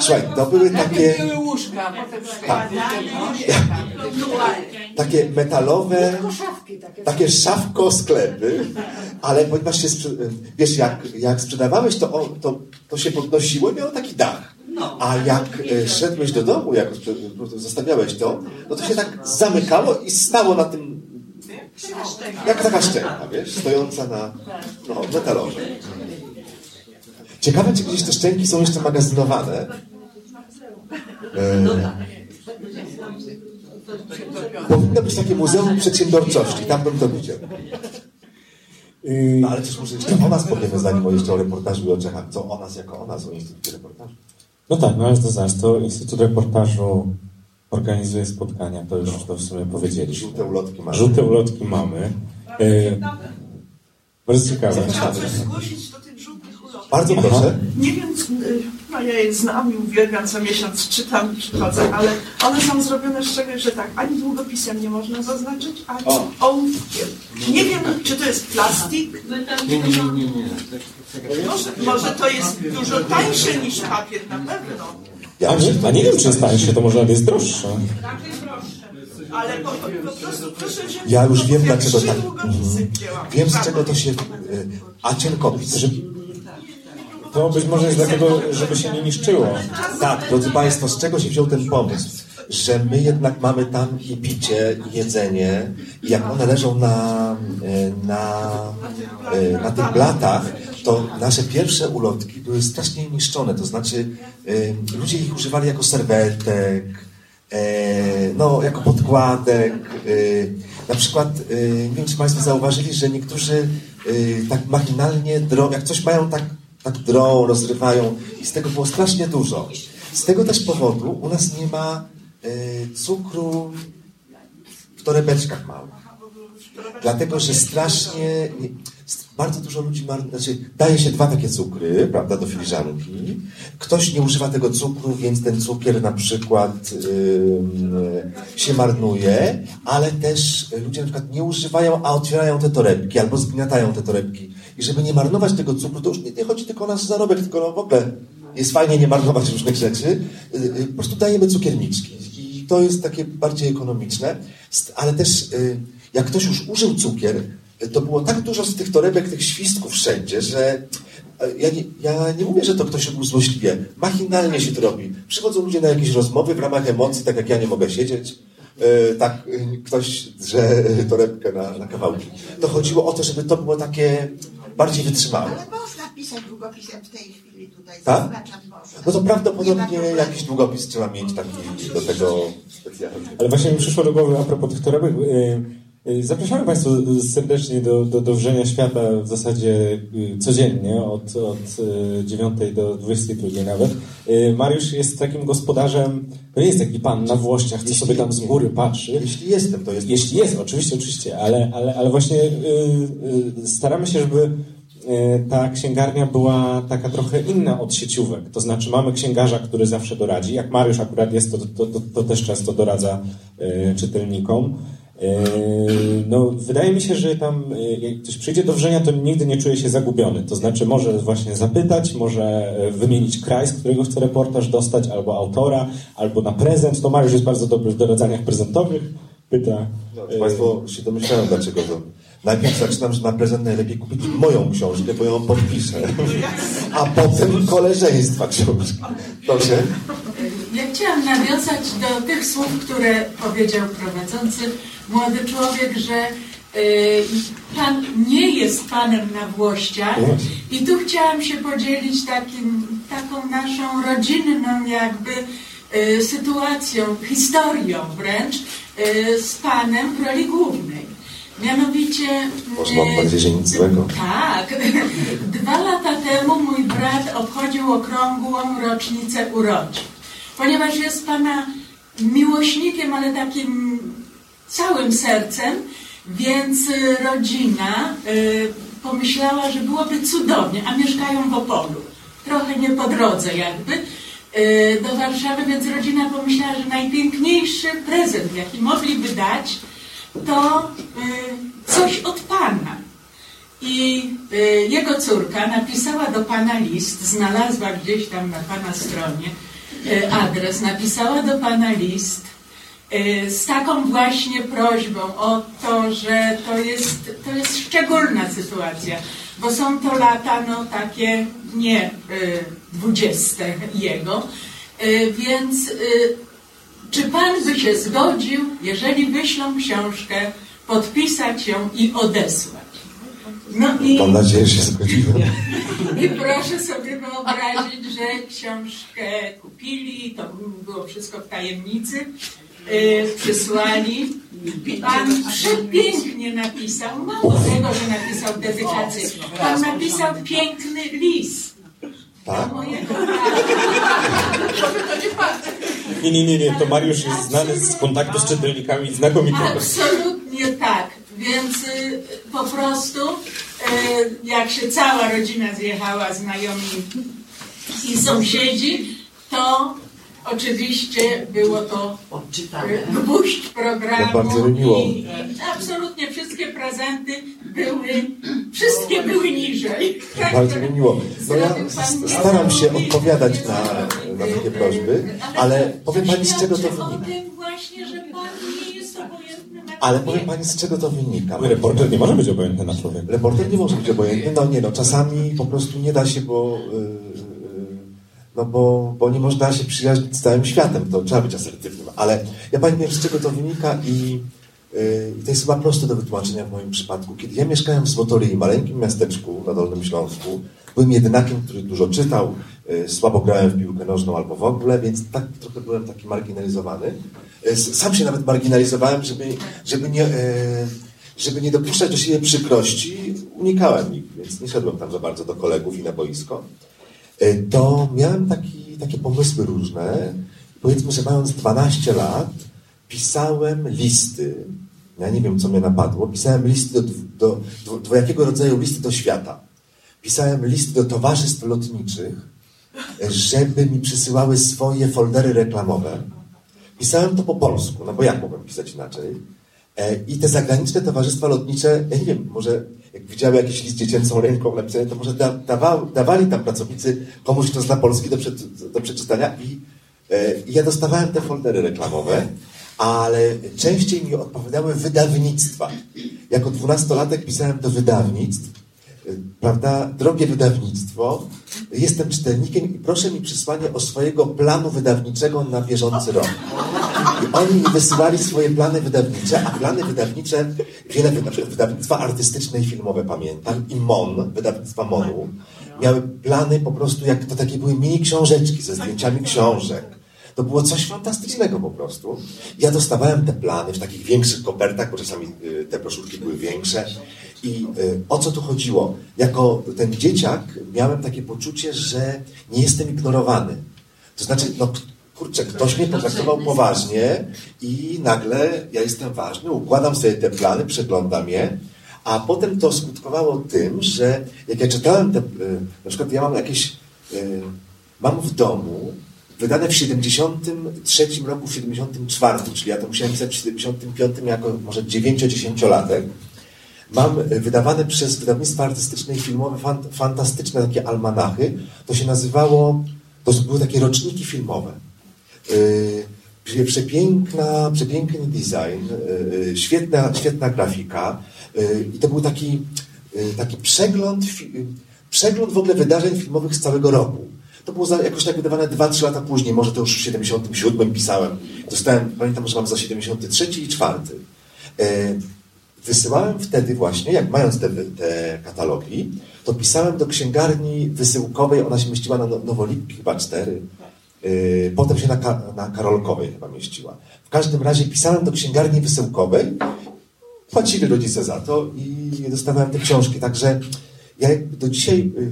Słuchaj, to były takie... Były łóżka, potem tak. Takie metalowe, takie szafko sklepy, ale ponieważ się, wiesz, jak, jak sprzedawałeś, to, to, to się podnosiło i miało taki dach. A jak e, szedłeś do domu, jak zostawiałeś to, no to się tak zamykało i stało na tym Jak taka szczęka, wiesz, stojąca na no, metalorze. Ciekawe, czy gdzieś te szczęki są jeszcze magazynowane. E, powinno być takie muzeum przedsiębiorczości, tam bym to widział. Y, No ale też może jeszcze o nas powiemy, zanim o jeszcze o reportażu i o Czechach. Co o nas jako o nas, o Instytucie Reportażu. No tak, no ale to znasz, to Instytut Reportażu organizuje spotkania, to już to w sumie powiedzieliśmy. Żółte ulotki mamy. Żółte ulotki mamy. Bardzo ciekawe. Chciałam coś zgłosić do Bardzo proszę. Nie wiem, no ja je znam i uwielbiam, co miesiąc czytam, przychodzę, ale one są zrobione z czegoś, że tak, ani długopisem nie można zaznaczyć, ani ołówkiem. Nie wiem, czy to jest plastik, Nie, nie, nie, nie. może, może to jest dużo tańsze niż papier, na pewno, Ja A nie, a nie wiem, czy jest tańsze, to może jest droższe. Raczej proszę. ale po, po, po prostu proszę wziąć Ja już wiem, dlaczego tak. długopisy wzięłam. Wiem, z czego to się... y, Acienkopis. To być może jest dlatego, żeby się nie niszczyło. Tak, drodzy Państwo, z czego się wziął ten pomysł? Że my jednak mamy tam i picie, i jedzenie, i jak one leżą na, y, na, y, na tych blatach, to nasze pierwsze ulotki były strasznie niszczone. To znaczy, y, ludzie ich używali jako serwetek, e, no, jako podkładek. Na przykład, nie wiem, czy Państwo zauważyli, że niektórzy tak machinalnie jak coś mają tak, tak drą, rozrywają i z tego było strasznie dużo. Z tego też powodu u nas nie ma y, cukru w torebeczkach małych. Dlatego, że strasznie, nie, st- bardzo dużo ludzi marnuje, znaczy daje się dwa takie cukry, prawda, do filiżanki. Ktoś nie używa tego cukru, więc ten cukier na przykład ym, się marnuje, ale też ludzie na przykład nie używają, a otwierają te torebki albo zgniatają te torebki. I żeby nie marnować tego cukru, to już nie, nie chodzi tylko o nasz zarobek, tylko no w ogóle jest fajnie nie marnować (laughs) różnych rzeczy. Y, y, Po prostu dajemy cukierniczki i to jest takie bardziej ekonomiczne, ale też y, jak ktoś już użył cukier, to było tak dużo z tych torebek, tych świstków wszędzie, że y, ja nie, ja nie mówię, że to ktoś robił złośliwie. Machinalnie się to robi. Przychodzą ludzie na jakieś rozmowy w ramach emocji, tak jak ja nie mogę siedzieć. y, Tak, y, ktoś drze y, torebkę na, na kawałki. To chodziło o to, żeby to było takie bardziej wytrzymałe. Ale można pisać długopisem w tej chwili tutaj, Tak? No to prawdopodobnie jakiś długopis trzeba mieć taki do tego specjalny. Ale właśnie mi przyszło do głowy a propos tych torebek. Y, y, Zapraszamy Państwa serdecznie do, do, do wrzenia świata w zasadzie y, codziennie, od, od y, 9 do 22 nawet. Y, Mariusz jest takim gospodarzem, to nie jest taki pan na włościach, co Jeśli- sobie tam z góry patrzy. Jeśli jestem, to jest. Jeśli jest, oczywiście, oczywiście, ale, ale, ale właśnie y, y, staramy się, żeby y, ta księgarnia była taka trochę inna od sieciówek. To znaczy mamy księgarza, który zawsze doradzi. Jak Mariusz akurat jest, to, to, to, to też często doradza y, czytelnikom. Y, No, wydaje mi się, że tam y, jak ktoś przyjdzie do wrzenia, to nigdy nie czuje się zagubiony. To znaczy może właśnie zapytać, może y, wymienić kraj, z którego chce reportaż dostać, albo autora, albo na prezent. To Mariusz jest bardzo dobry w doradzaniach prezentowych. Pyta. No, y, Państwo się domyślają, dlaczego to. Najpierw zaczynam, że na prezent najlepiej kupić moją książkę, bo ją podpiszę. A potem koleżeństwa książki. Proszę. Ja chciałam nawiązać do tych słów, które powiedział prowadzący młody człowiek, że y, pan nie jest panem na włościach. I tu chciałam się podzielić takim, taką naszą rodzinną jakby y, sytuacją, historią wręcz y, z panem w roli głównej. Mianowicie... Y, nadzieję, że nic złego. tak. (laughs) Dwa lata temu mój brat obchodził okrągłą rocznicę urodzin. Ponieważ jest Pana miłośnikiem, ale takim całym sercem, więc y, rodzina y, pomyślała, że byłoby cudownie, a mieszkają w Opolu. Trochę nie po drodze jakby y, do Warszawy, więc rodzina pomyślała, że najpiękniejszy prezent, jaki mogliby dać, to coś od Pana. I jego córka napisała do pana list, znalazła gdzieś tam na pana stronie adres, napisała do pana list z taką właśnie prośbą o to, że to jest, to jest szczególna sytuacja, bo są to lata no takie nie y, dwudzieste jego, y, więc y, czy pan by się zgodził, jeżeli wyślą książkę podpisać ją i odesłać. No i, Mam nadzieję, że się zgodziłem. i proszę sobie wyobrazić, że książkę kupili, to było wszystko w tajemnicy, yy, przysłali. Pan przepięknie napisał, mało tego, że napisał dedykację, pan napisał piękny list Tak? Nie, nie, nie, nie, to Mariusz jest znany z kontaktu z czytelnikami znakomitego. Absolutnie tak. Więc y, po prostu y, jak się cała rodzina zjechała, znajomi i sąsiedzi, to oczywiście było to Odczytane. gwóźdź programu. No, bardzo mi miło. I, i absolutnie wszystkie prezenty były, wszystkie były niżej. Tak, Bardzo mi miło. No ja staram się odpowiadać na, na takie prośby, ale powiem Pani z czego to wynika. Ale powiem Pani z czego to wynika. Reporter nie może być obojętny na człowieka. Reporter nie może być obojętny, no nie no, czasami po prostu nie da się, bo, yy, no bo, bo nie można się przyjaźnić z całym światem, to trzeba być asertywnym, ale ja Pani powiem z czego to wynika i yy, to jest chyba proste do wytłumaczenia w moim przypadku. Kiedy ja mieszkałem w Złotoryi, maleńkim miasteczku na Dolnym Śląsku, byłem jedynakiem, który dużo czytał, yy, słabo grałem w piłkę nożną albo w ogóle, więc tak trochę byłem taki marginalizowany. Yy, Sam się nawet marginalizowałem, żeby, żeby nie... Yy, żeby nie dopuszczać do siebie przykrości, unikałem ich, więc nie szedłem tam za bardzo do kolegów i na boisko. E, To miałem taki, takie pomysły różne. Powiedzmy, że mając 12 lat, pisałem listy. Ja nie wiem, co mnie napadło. Pisałem listy do, do, do dwojakiego rodzaju listy do świata. Pisałem listy do towarzystw lotniczych, żeby mi przysyłały swoje foldery reklamowe. Pisałem to po polsku, no bo jak mogłem pisać inaczej? E, I te zagraniczne towarzystwa lotnicze, ja nie wiem, może jak widziały jakiś list dziecięcą ręką napisany, to może da, dawa, dawali tam pracownicy komuś, kto zna polski do, prze, do przeczytania i, e, i ja dostawałem te foldery reklamowe, ale częściej mi odpowiadały wydawnictwa. Jako dwunastolatek pisałem do wydawnictw, e, prawda, drogie wydawnictwo, jestem czytelnikiem i proszę mi przysłanie o swojego planu wydawniczego na bieżący rok. I oni mi wysyłali swoje plany wydawnicze, a plany wydawnicze, wiele na przykład wydawnictwa artystyczne i filmowe pamiętam, i MON, wydawnictwa MONu, miały plany po prostu, jak to takie były mini książeczki ze zdjęciami książek. To było coś fantastycznego po prostu. Ja dostawałem te plany w takich większych kopertach, bo czasami y, te broszurki były większe. I y, o co tu chodziło? Jako ten dzieciak miałem takie poczucie, że nie jestem ignorowany. To znaczy, no kurczę, ktoś mnie potraktował poważnie i nagle ja jestem ważny, układam sobie te plany, przeglądam je, a potem to skutkowało tym, że jak ja czytałem te, y, na przykład ja mam jakieś, y, mam w domu wydane w 73 roku, w 74, czyli ja to musiałem pisać w 75 jako może 9-10-latek. Mam wydawane przez wydawnictwa artystyczne i filmowe fan, fantastyczne takie almanachy. To się nazywało, to były takie roczniki filmowe. Yy, przepiękna, przepiękny design, yy, świetna, świetna grafika i to był taki, taki przegląd, przegląd w ogóle wydarzeń filmowych z całego roku. To było jakoś tak wydawane 2-3 lata później, może to już w 77 pisałem. Dostałem, pamiętam, że mam za 73 i 4. Yy, Wysyłałem wtedy właśnie, jak mając te, te katalogi, to pisałem do księgarni wysyłkowej, ona się mieściła na No- Nowolipki chyba 4, Yy, potem się na, na Karolkowej chyba mieściła. W każdym razie pisałem do księgarni wysyłkowej, płacili rodzice za to i dostawałem te książki. Także ja do dzisiaj yy,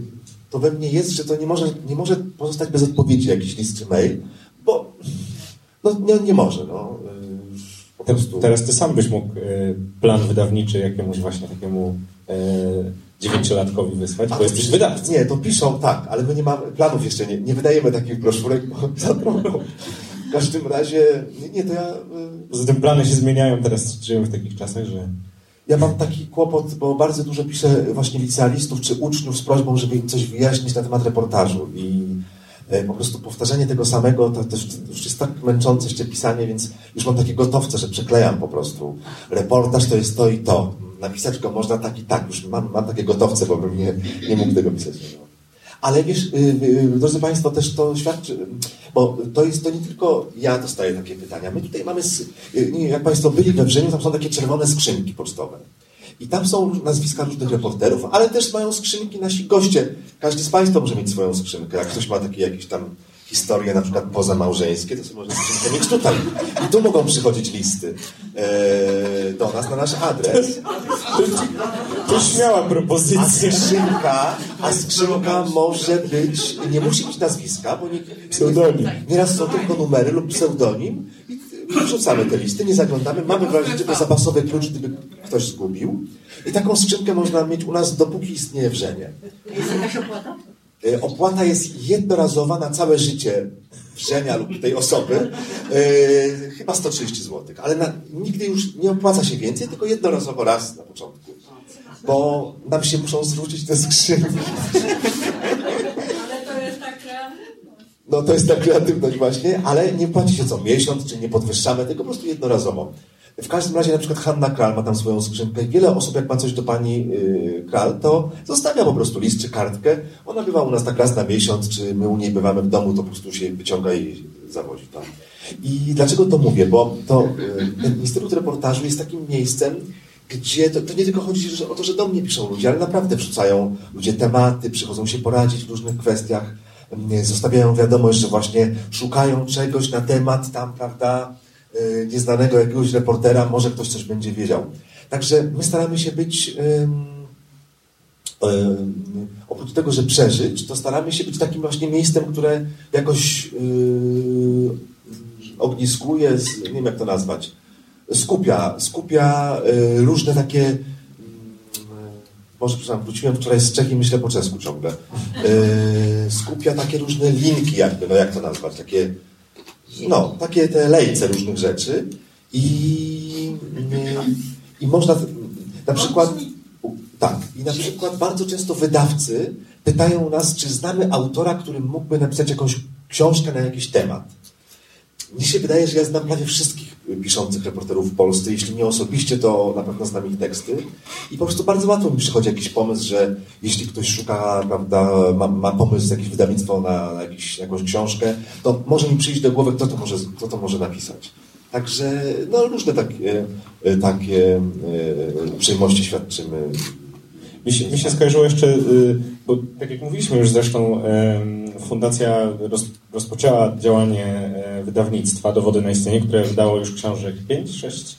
to we mnie jest, że to nie może, nie może pozostać bez odpowiedzi jakiś list czy mail, bo no, nie, nie może. No, yy, po prostu. teraz ty sam byś mógł plan wydawniczy jakiemuś właśnie takiemu dziewięciolatkowi wysłać, bo jesteś wydawcą. Nie, to piszą, tak, ale my nie mamy planów jeszcze, nie, nie wydajemy takich broszurek, bo (laughs) za drogo. W każdym razie, nie, nie to ja, y, Poza tym plany się zmieniają, teraz żyjemy w takich czasach, że ja mam taki kłopot, bo bardzo dużo piszę właśnie licealistów czy uczniów z prośbą, żeby im coś wyjaśnić na temat reportażu i e, po prostu powtarzanie tego samego, to to już jest tak męczące jeszcze pisanie, więc już mam takie gotowce, że przeklejam po prostu. Reportaż to jest to i to. Napisać go można tak i tak. Już mam, mam takie gotowce, bo bym nie, nie mógł tego pisać. Ale wiesz, y, y, drodzy Państwo, też to świadczy, bo to jest to nie tylko ja dostaję takie pytania. My tutaj mamy, y, jak Państwo byli we Wrzeniu, tam są takie czerwone skrzynki pocztowe. I tam są nazwiska różnych reporterów, ale też mają skrzynki nasi goście. Każdy z Państwa może mieć swoją skrzynkę. Jak ktoś ma takie jakieś tam historie, na przykład pozamałżeńskie, to sobie może skrzynkę mieć tutaj. I tu mogą przychodzić listy e, do nas na nasz adres. To śmiała A propozycja. skrzynka, a skrzynka może być, nie musi być nazwiska, bo nie, Pseudonim. nieraz są tylko numery lub pseudonim i wrzucamy te listy, nie zaglądamy, mamy w razie czego zapasowy klucz, gdyby ktoś zgubił. I taką skrzynkę można mieć u nas dopóki istnieje wrzenie. Jest jakaś opłata? E, Opłata jest jednorazowa na całe życie wrzenia lub tej osoby. E, chyba 130 zł, ale na, nigdy już nie opłaca się więcej, tylko jednorazowo raz na początku. Bo nam się muszą zwrócić te skrzynki. Ale to jest tak. No to jest ta kreatywność właśnie, ale nie płaci się co miesiąc, czy nie podwyższamy tego, po prostu jednorazowo. W każdym razie na przykład Hanna Kral ma tam swoją skrzynkę wiele osób jak ma coś do pani yy, Kral, to zostawia po prostu list czy kartkę. Ona bywa u nas tak raz na miesiąc, czy my u niej bywamy w domu, to po prostu się wyciąga i zawozi tam. I dlaczego to mówię? Bo to yy, ten Instytut Reportażu jest takim miejscem, gdzie to, to nie tylko chodzi o to, że do mnie piszą ludzie, ale naprawdę wrzucają ludzie tematy, przychodzą się poradzić w różnych kwestiach, mm, zostawiają wiadomość, że właśnie szukają czegoś na temat tam, prawda, y, nieznanego jakiegoś reportera, może ktoś coś będzie wiedział. Także my staramy się być, ym, oprócz tego, że przeżyć, to staramy się być takim właśnie miejscem, które jakoś yy, ogniskuje, nie wiem jak to nazwać, skupia, skupia różne takie. Może, przepraszam, wróciłem wczoraj z Czech i myślę po czesku ciągle. Y, skupia takie różne linki, jakby, no jak to nazwać, takie. No, takie te lejce różnych rzeczy. I, y, i można na przykład. Tak, i na przykład bardzo często wydawcy pytają nas, czy znamy autora, który mógłby napisać jakąś książkę na jakiś temat. Mnie się wydaje, że ja znam prawie wszystkich piszących reporterów w Polsce. Jeśli nie osobiście, to na pewno znam ich teksty. I po prostu bardzo łatwo mi przychodzi jakiś pomysł, że jeśli ktoś szuka, prawda, ma, ma pomysł, jakieś wydawnictwo na, na jakiś, jakąś książkę, to może mi przyjść do głowy, kto to może, kto to może napisać. Także no, różne takie, takie e, uprzejmości świadczymy. Mi się, mi się skojarzyło jeszcze, y, bo tak jak mówiliśmy już zresztą, Fundacja roz, rozpoczęła działanie e, wydawnictwa Dowody na istnienie, które wydało już książek 5, 6?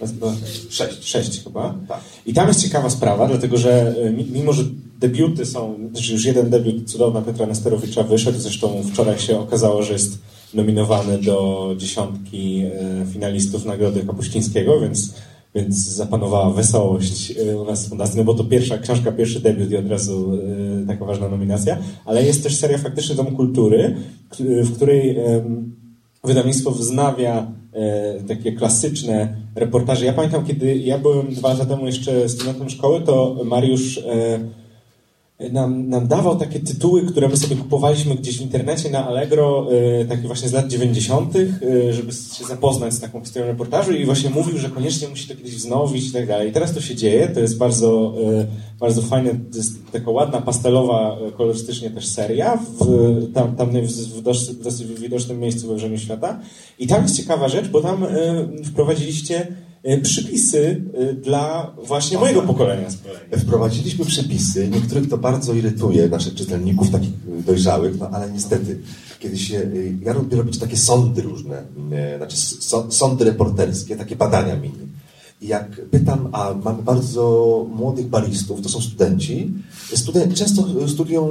Raz, dwa, Sześć. 6 chyba. Tak. I tam jest ciekawa sprawa, dlatego że e, mi- mimo, że debiuty są, znaczy już jeden debiut cudowna Piotra Nesterowicza wyszedł, zresztą wczoraj się okazało, że jest nominowany do dziesiątki e, finalistów Nagrody Kapuścińskiego, więc, więc zapanowała wesołość e, u nas w fundacji, no bo to pierwsza książka, pierwszy debiut i od razu e, taka ważna nominacja, ale jest też seria Faktyczny Dom Kultury, w której wydawnictwo wznawia e, takie klasyczne reportaże. Ja pamiętam, kiedy ja byłem dwa lata temu jeszcze studentem szkoły, to Mariusz nam, nam dawał takie tytuły, które my sobie kupowaliśmy gdzieś w internecie na Allegro, e, takie właśnie z lat 90., e, żeby się zapoznać z taką historią reportażu i właśnie mówił, że koniecznie musi to kiedyś wznowić i tak dalej. I teraz to się dzieje, to jest bardzo, e, bardzo fajne, to jest taka ładna, pastelowa, kolorystycznie też seria, w, tam, tam w, w dosyć, widocznym miejscu we Wrzeniu Świata. I tam jest ciekawa rzecz, bo tam wprowadziliście e, przypisy e, dla właśnie mojego pokolenia. Wprowadziliśmy przepisy, niektórych to bardzo irytuje, naszych czytelników, takich dojrzałych, no ale niestety, kiedy się, y, ja lubię robić takie sądy różne, znaczy sądy reporterskie, takie badania mini. I jak pytam, a mamy bardzo młodych baristów, to są studenci, studen- często studiują,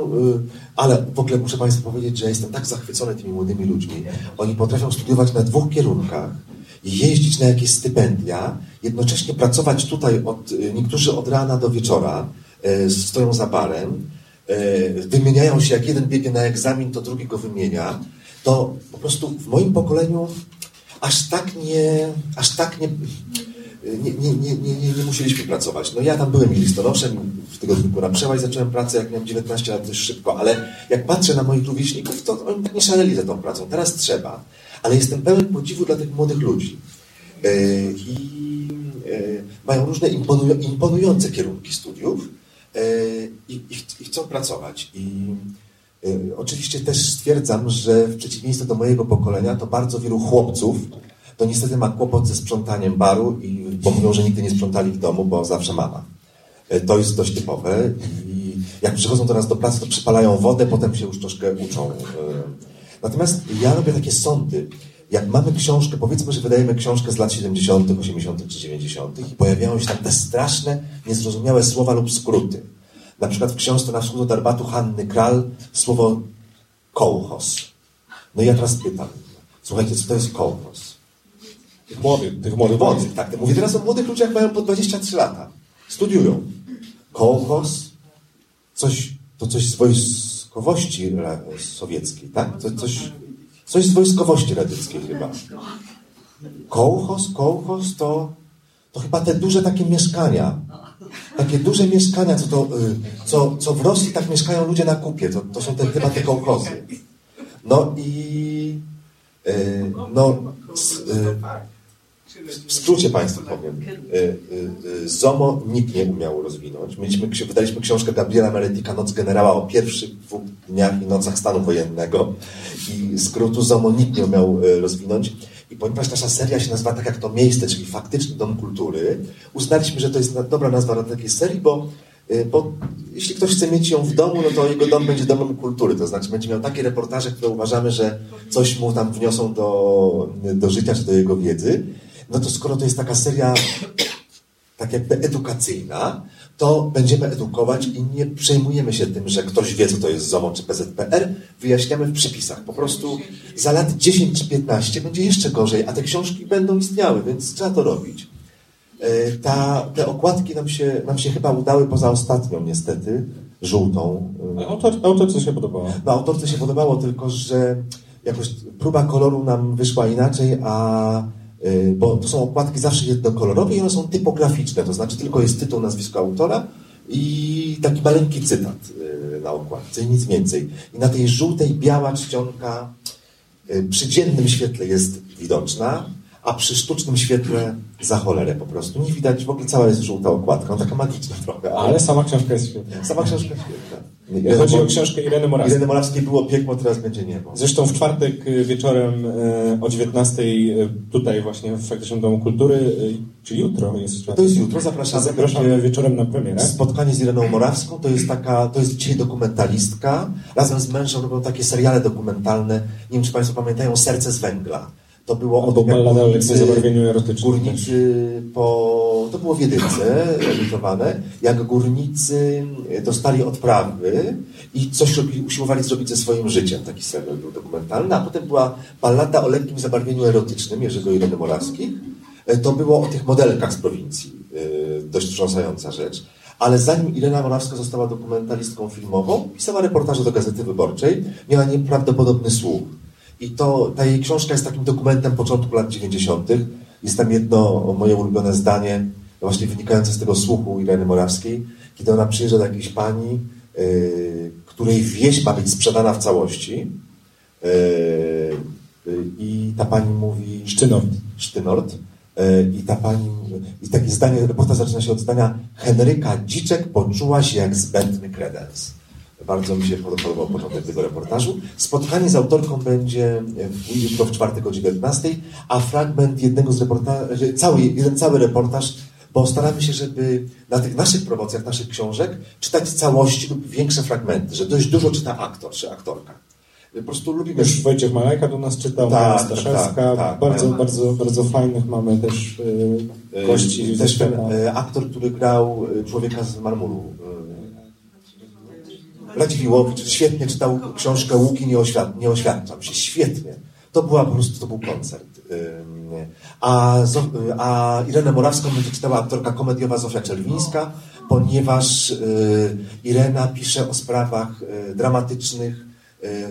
ale w ogóle muszę Państwu powiedzieć, że jestem tak zachwycony tymi młodymi ludźmi. Oni potrafią studiować na dwóch kierunkach, jeździć na jakieś stypendia, jednocześnie pracować tutaj od, y, niektórzy od rana do wieczora, e, stoją za barem, e, wymieniają się, jak jeden biegnie na egzamin, to drugi go wymienia, to po prostu w moim pokoleniu aż tak nie, aż tak nie, nie, nie, nie, nie, nie, nie musieliśmy pracować. No ja tam byłem i listonoszem, w tygodniku na przełaj zacząłem pracę, jak miałem 19 lat, dość szybko, ale jak patrzę na moich rówieśników, to oni tak nie szaleli za tą pracą. Teraz trzeba. Ale jestem pełen podziwu dla tych młodych ludzi. E, I e, mają różne imponują, imponujące kierunki studiów. e, i, i, ch- i chcą pracować. I oczywiście też stwierdzam, że w przeciwieństwie do mojego pokolenia, to bardzo wielu chłopców to niestety ma kłopot ze sprzątaniem baru, i, bo mówią, że nigdy nie sprzątali w domu, bo zawsze mama. To jest dość typowe i jak przychodzą do nas do pracy, to przypalają wodę, potem się już troszkę uczą. Natomiast ja robię takie sądy. Jak mamy książkę, powiedzmy, że wydajemy książkę z lat 70., 80. czy 90. i pojawiają się tam te straszne, niezrozumiałe słowa lub skróty. Na przykład w książce Na wschód od Arbatu Hanny Kral słowo kołchos. No i ja teraz pytam, słuchajcie, co to jest kołchos? Tych młodych, tych młodych Młodych, tak. Mówię teraz o młodych ludziach, mają po 23 lata. Studiują. Kołchos, coś, to coś z wojskowości sowieckiej, tak? To, coś, coś z wojskowości radzieckiej chyba. Kołchos, kołchos to, to chyba te duże takie mieszkania. Takie duże mieszkania, co, to, y, co, co w Rosji tak mieszkają ludzie na kupie. To, to są te, chyba te kołchozy. No i y, no, s- y, w skrócie Państwu powiem. Y, y, y, ZOMO nikt nie umiał rozwinąć. Mieliśmy, wydaliśmy książkę Gabriela Meretika Noc Generała o pierwszych dwóch dniach i nocach stanu wojennego i skrótu ZOMO nikt nie umiał rozwinąć. I ponieważ nasza seria się nazywa tak jak to miejsce, czyli faktyczny dom kultury, uznaliśmy, że to jest dobra nazwa dla takiej serii, bo, bo jeśli ktoś chce mieć ją w domu, no to jego dom będzie domem kultury. To znaczy będzie miał takie reportaże, które uważamy, że coś mu tam wniosą do, do życia czy do jego wiedzy. No to skoro to jest taka seria tak jakby edukacyjna, to będziemy edukować i nie przejmujemy się tym, że ktoś wie, co to jest ZOMO czy PZPR. Wyjaśniamy w przypisach. Po prostu za lat 10 czy 15 będzie jeszcze gorzej, a te książki będą istniały, więc trzeba to robić. E, Ta, te okładki nam się, nam się chyba udały poza ostatnią niestety, żółtą. E, Autor, autorce się podobało. no autorce się podobało, tylko że jakoś próba koloru nam wyszła inaczej, a bo to są okładki zawsze jednokolorowe i one są typograficzne, to znaczy tylko jest tytuł, nazwisko autora i taki maleńki cytat y, na okładce i nic więcej. I na tej żółtej biała czcionka y, przy dziennym świetle jest widoczna, a przy sztucznym świetle za cholerę po prostu. Nie widać, w ogóle cała jest żółta okładka, no taka magiczna trochę, ale Ale sama książka jest świetna. sama książka świetna. Chodzi o książkę Ireny Morawskiej. Ireny Morawskiej było piekło, teraz będzie niebo. Zresztą w czwartek y, wieczorem y, o 19 y, tutaj właśnie w Faktycznym Domu Kultury, czy jutro jest czwartek. To jest jutro, zapraszamy. Zapraszamy wieczorem na premierę. Spotkanie z Ireną Morawską, to jest taka, to jest dzisiaj dokumentalistka. Razem z mężem robią takie seriale dokumentalne. Nie wiem, czy Państwo pamiętają Serce z węgla. To było Albo tym, jak ballada o lekkim górnicy- zabarwieniu erotycznym Górnicy po, to było w jedynce (clears throat) emitowane, jak górnicy dostali odprawy i coś robili, usiłowali zrobić ze swoim życiem. Taki serial był dokumentalny, a potem była ballada o lekkim zabarwieniu erotycznym Jerzego Ireny Morawskich. To było o tych modelkach z prowincji. E, Dość wstrząsająca rzecz. Ale zanim Irena Morawska została dokumentalistką filmową, pisała reportaże do Gazety Wyborczej, miała nieprawdopodobny słuch. I to, ta jej książka jest takim dokumentem początku lat 90. Jest tam jedno moje ulubione zdanie, właśnie wynikające z tego słuchu Ireny Morawskiej, kiedy ona przyjeżdża do jakiejś pani, yy, której wieś ma być sprzedana w całości. Yy, yy, I ta pani mówi... Sztynort. Sztynort. Yy, I ta pani... I takie zdanie, reportaż zaczyna się od zdania Henryka Dziczek poczuła się jak zbędny kredens. Bardzo mi się podobał początek tego reportażu. Spotkanie z autorką będzie w- jutro w czwartek o 19, a fragment jednego z reportaży, cały, jeden cały reportaż, bo staramy się, żeby na tych naszych promocjach, naszych książek czytać całości lub większe fragmenty, że dość dużo czyta aktor czy aktorka. Po prostu lubimy Już Wojciech Malajka do nas czytał, Tak, tak, Staszewska. tak, tak. bardzo, bardzo, bardzo fajnych mamy też y, gości ze Też ten e, aktor, który grał e, człowieka z marmuru. Radziwiłowicz świetnie czytał książkę Łuki, nie, oświad nie oświadczam się. Świetnie. To była po prostu, to był koncert. A, Zo- a Irenę Morawską będzie czytała aktorka komediowa Zofia Czerwińska, ponieważ y, Irena pisze o sprawach y, dramatycznych, y,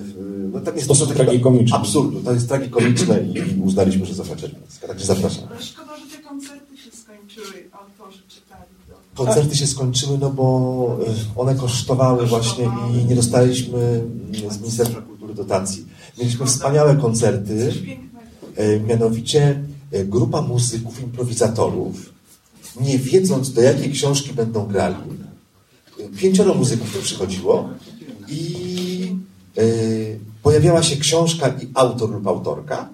no, tam jest Sposób takiego tragikomiczny. Absurdu. To jest tragikomiczne i uznaliśmy, że Zofia Czerwińska. Także zapraszam. Ale szkoda, że te koncerty się skończyły, autorzy czytali do... Koncerty się skończyły, no bo y, one kosztowały właśnie i nie dostaliśmy mm, z Ministerstwa Kultury dotacji. Mieliśmy wspaniałe koncerty, y, mianowicie y, grupa muzyków, improwizatorów, nie wiedząc do jakiej książki będą grali, pięcioro muzyków tu przychodziło i pojawiała się książka i autor lub autorka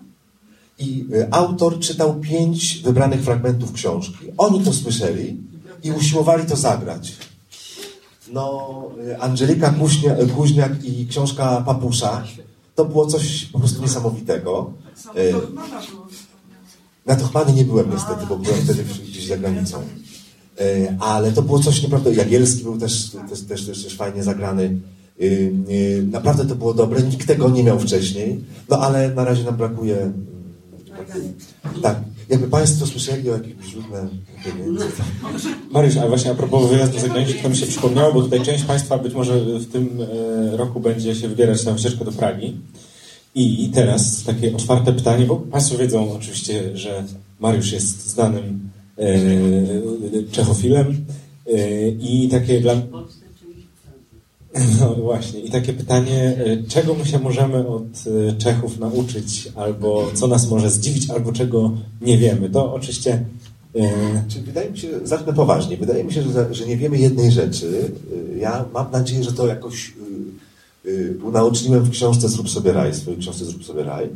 i autor czytał pięć wybranych fragmentów książki. Oni to słyszeli i usiłowali to zagrać. No, Angelika Kuźnia, Kuźniak i książka Papusza to było coś po prostu niesamowitego. Wspomniane. na Tochmany nie byłem niestety, bo byłem wtedy gdzieś za granicą. E, Ale to było coś naprawdę. Jagielski był też, też, też, też, też fajnie zagrany. E, e, Naprawdę to było dobre. Nikt tego nie miał wcześniej. No ale na razie nam brakuje. Tak. Jakby Państwo słyszeli o jakichś źródle pieniędzy. Mariusz, a właśnie a propos wyjazdu zagranicznych, to mi się przypomniało, bo tutaj część Państwa być może w tym e, roku będzie się wybierać na wycieczkę do Pragi. I teraz takie otwarte pytanie, bo Państwo wiedzą oczywiście, że Mariusz jest znanym e, czechofilem e, i takie dla... (laughs) No właśnie, i takie pytanie, e, czego my się możemy od e, Czechów nauczyć, albo co nas może zdziwić, albo czego nie wiemy. To oczywiście e, Czy wydaje mi się, zacznę poważnie, wydaje mi się, że, że nie wiemy jednej rzeczy. Y, Ja mam nadzieję, że to jakoś y, y, unaoczniłem w książce Zrób sobie raj, swojej książce Zrób sobie raj.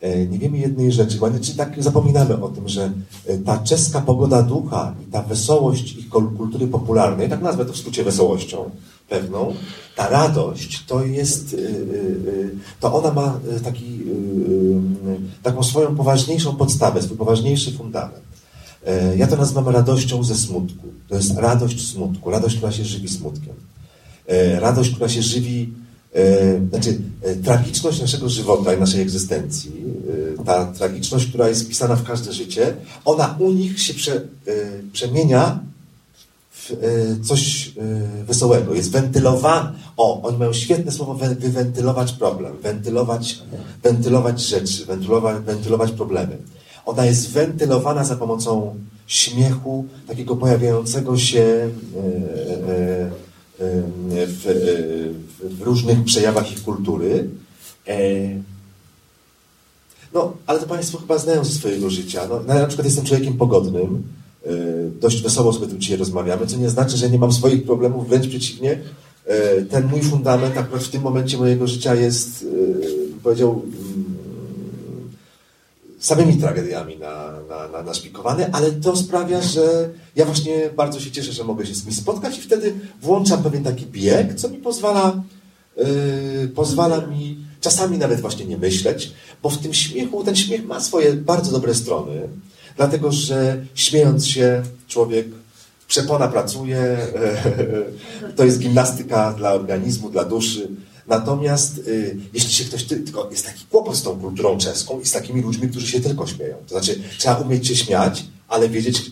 E, Nie wiemy jednej rzeczy, bo czy tak zapominamy o tym, że e, ta czeska pogoda ducha i ta wesołość ich kul- kultury popularnej, tak nazwę to w skrócie wesołością pewną, ta radość to jest, y, y, y, to ona ma taki, taką swoją poważniejszą podstawę, swój poważniejszy fundament. E, Ja to nazywam radością ze smutku. To jest radość smutku, radość, która się żywi smutkiem. E, Radość, która się żywi, e, znaczy tragiczność naszego żywota i naszej egzystencji, ta tragiczność, która jest wpisana w każde życie, ona u nich się prze, przemienia coś e, wesołego. Jest wentylowana. O, oni mają świetne słowo wy- wywentylować problem, wentylować, wentylować rzeczy, wentylować, wentylować problemy. Ona jest wentylowana za pomocą śmiechu, takiego pojawiającego się e, e, e, w, e, w różnych przejawach ich kultury. E, No, ale to Państwo chyba znają ze swojego życia. No, ja na przykład jestem człowiekiem pogodnym. E, Dość wesoło sobie tu dzisiaj rozmawiamy, co nie znaczy, że nie mam swoich problemów, wręcz przeciwnie. E, Ten mój fundament akurat w tym momencie mojego życia jest, e, powiedział, mm, samymi tragediami na, na, na, naszpikowany, ale to sprawia, że ja właśnie bardzo się cieszę, że mogę się z nimi spotkać i wtedy włączam pewien taki bieg, co mi pozwala, pozwala mi czasami nawet właśnie nie myśleć, bo w tym śmiechu, ten śmiech ma swoje bardzo dobre strony, dlatego że śmiejąc się człowiek przepona pracuje, (laughs) to jest gimnastyka dla organizmu, dla duszy. Natomiast y, jeśli się ktoś ty, tylko jest taki kłopot z tą kulturą czeską i z takimi ludźmi, którzy się tylko śmieją. To znaczy, trzeba umieć się śmiać, ale wiedzieć,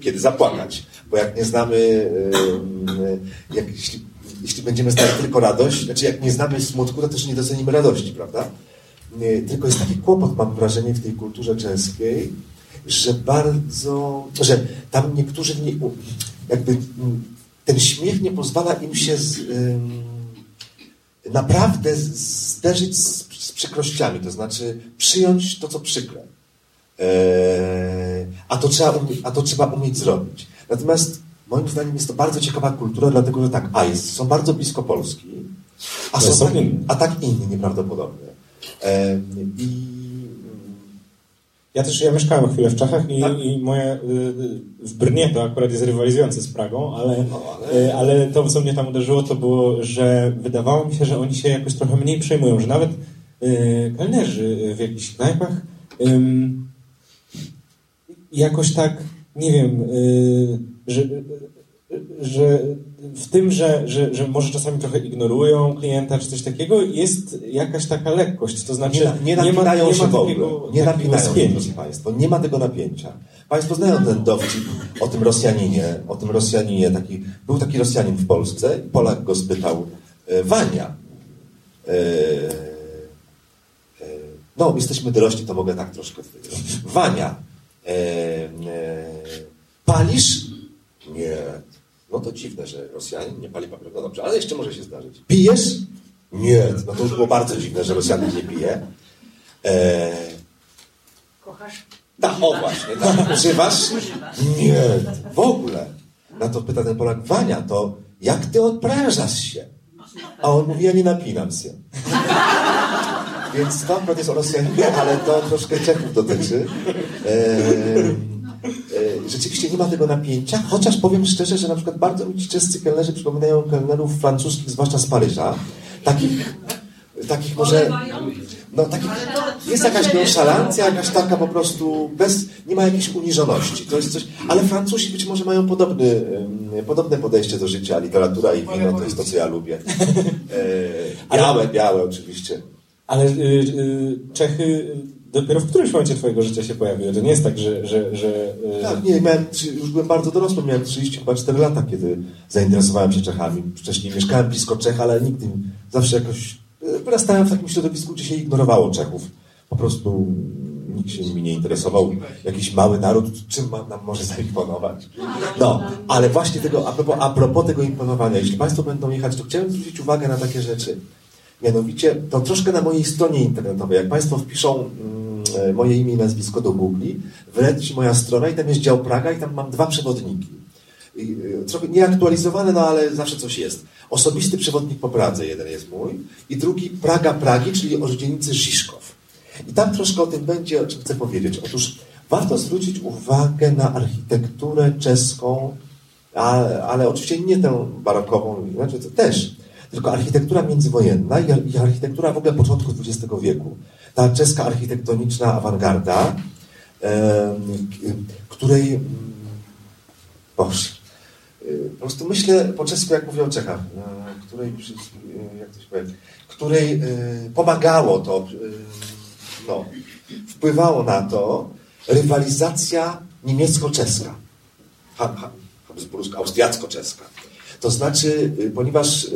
kiedy zapłakać. Bo jak nie znamy, y, y, jak, jeśli, jeśli będziemy znali tylko radość, znaczy jak nie znamy smutku, to też nie docenimy radości, prawda? Tylko jest taki kłopot, mam wrażenie, w tej kulturze czeskiej, że bardzo, że tam niektórzy nie, jakby mm, ten śmiech nie pozwala im się z, naprawdę zderzyć z, z przykrościami, to znaczy przyjąć to, co przykre. Eee, a, to trzeba umie, a to trzeba umieć zrobić. Natomiast moim zdaniem jest to bardzo ciekawa kultura, dlatego że tak, a jest, są bardzo blisko Polski, a, Ale są tak, inni. a tak inni nieprawdopodobnie. Eee, I Ja też ja mieszkałem chwilę w Czechach i, Tak. i moje y, y, w Brnie to akurat jest rywalizujące z Pragą, ale, No, ale- y, ale to, co mnie tam uderzyło, to było, że wydawało mi się, że oni się jakoś trochę mniej przejmują, że nawet kelnerzy w jakichś knajpach jakoś tak, nie wiem, że, że w tym, że, że, że może czasami trochę ignorują klienta czy coś takiego, jest jakaś taka lekkość, to znaczy nie, na- nie ma, napinają nie się ma w ogóle. takiego, Nie takiego napinają się, proszę Państwa. Nie ma tego napięcia. Państwo znają ten dowcip o tym Rosjaninie, o tym Rosjaninie. Taki, był taki Rosjanin w Polsce i Polak go spytał, e, Wania, e, e, no jesteśmy dorośli, to mogę tak troszkę. Wania, e, palisz? Nie. No to dziwne, że Rosjanin nie pali papieru. No dobrze, ale jeszcze może się zdarzyć. Pijesz? Nie. No to już było bardzo dziwne, że Rosjanin nie pije. E, Kochasz? tak, o właśnie, tak. Używasz? Nie, w ogóle. Na to pyta ten Polak, Wania, to jak ty odprężasz się? A on mówi, ja nie napinam się. Więc to jest o Rosjaninie, ale to troszkę Czechów dotyczy. E, e, rzeczywiście nie ma tego napięcia, chociaż powiem szczerze, że na przykład bardzo mi ci czescy kelnerzy przypominają kelnerów francuskich, zwłaszcza z Paryża. Takich, takich może... No, takich, jest jakaś nonszalancja, jakaś taka po prostu bez, nie ma jakiejś uniżoności. To jest coś, ale Francuzi być może mają podobny, podobne podejście do życia, literatura i wino to jest to, co ja lubię. E, białe, białe oczywiście. Ale y, y, Czechy dopiero w którymś momencie twojego życia się pojawiły. To nie jest tak, że... że, że y, Tak, nie, miałem, już byłem bardzo dorosły, miałem 30 chyba 4 lata, kiedy zainteresowałem się Czechami. Wcześniej mieszkałem blisko Czech, ale nigdy, zawsze jakoś e, wyrastałem w takim środowisku, gdzie się ignorowało Czechów. Po prostu nikt się nimi nie interesował. Jakiś mały naród, czym ma, nam może zaimponować? No, ale właśnie tego, a propos, a propos tego imponowania, jeśli Państwo będą jechać, to chciałem zwrócić uwagę na takie rzeczy. Mianowicie, to troszkę na mojej stronie internetowej, jak Państwo wpiszą mm, e, moje imię i nazwisko do Google, wleci moja strona i tam jest dział Praga i tam mam dwa przewodniki. I, e, Trochę nieaktualizowane, no ale zawsze coś jest. Osobisty przewodnik po Pradze, jeden jest mój, i drugi Praga Pragi, czyli o dzielnicy Żiszkow. I tam troszkę o tym będzie, o czym chcę powiedzieć. Otóż warto zwrócić uwagę na architekturę czeską, ale, ale oczywiście nie tę barokową, znaczy to też, tylko architektura międzywojenna i architektura w ogóle początku XX wieku. Ta czeska architektoniczna awangarda, której, mm, Boże, y, po prostu myślę po czesku, jak mówią o Czechach, której, y, jak to się powie, której y, pomagało to, no, wpływało na to rywalizacja niemiecko-czeska. Ha- ha- Habsburska, austriacko-czeska. To znaczy, y, ponieważ y,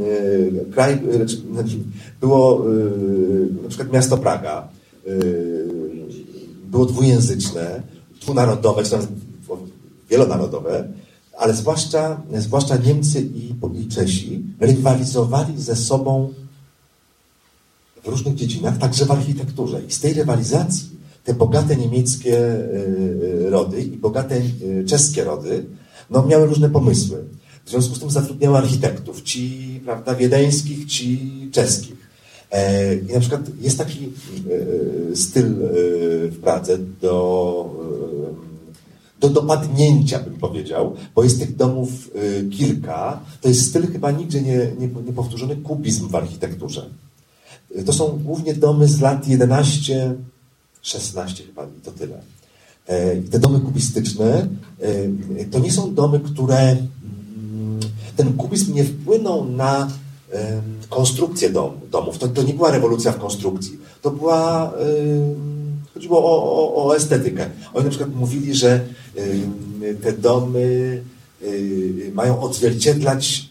y, kraj, znaczy, znaczy, było na przykład miasto Praga, było dwujęzyczne, dwunarodowe, czy tam wielonarodowe, ale zwłaszcza, zwłaszcza Niemcy i, Czesi rywalizowali ze sobą w różnych dziedzinach, także w architekturze. I z tej rywalizacji te bogate niemieckie rody i bogate czeskie rody no, miały różne pomysły. W związku z tym zatrudniały architektów, ci prawda, wiedeńskich, ci czeskich. E, I na przykład jest taki e, styl e, w Pradze do, do dopadnięcia, bym powiedział, bo jest tych domów kilka. To jest styl chyba nigdzie nie, nie, nie kubizm w architekturze. To są głównie domy z lat 11, 16 chyba i to tyle. Te domy kubistyczne to nie są domy, które ten kubizm nie wpłynął na em, konstrukcję dom, domów. To, to nie była rewolucja w konstrukcji. To była. em, chodziło o, o, o estetykę. Oni na przykład mówili, że em, te domy y, mają odzwierciedlać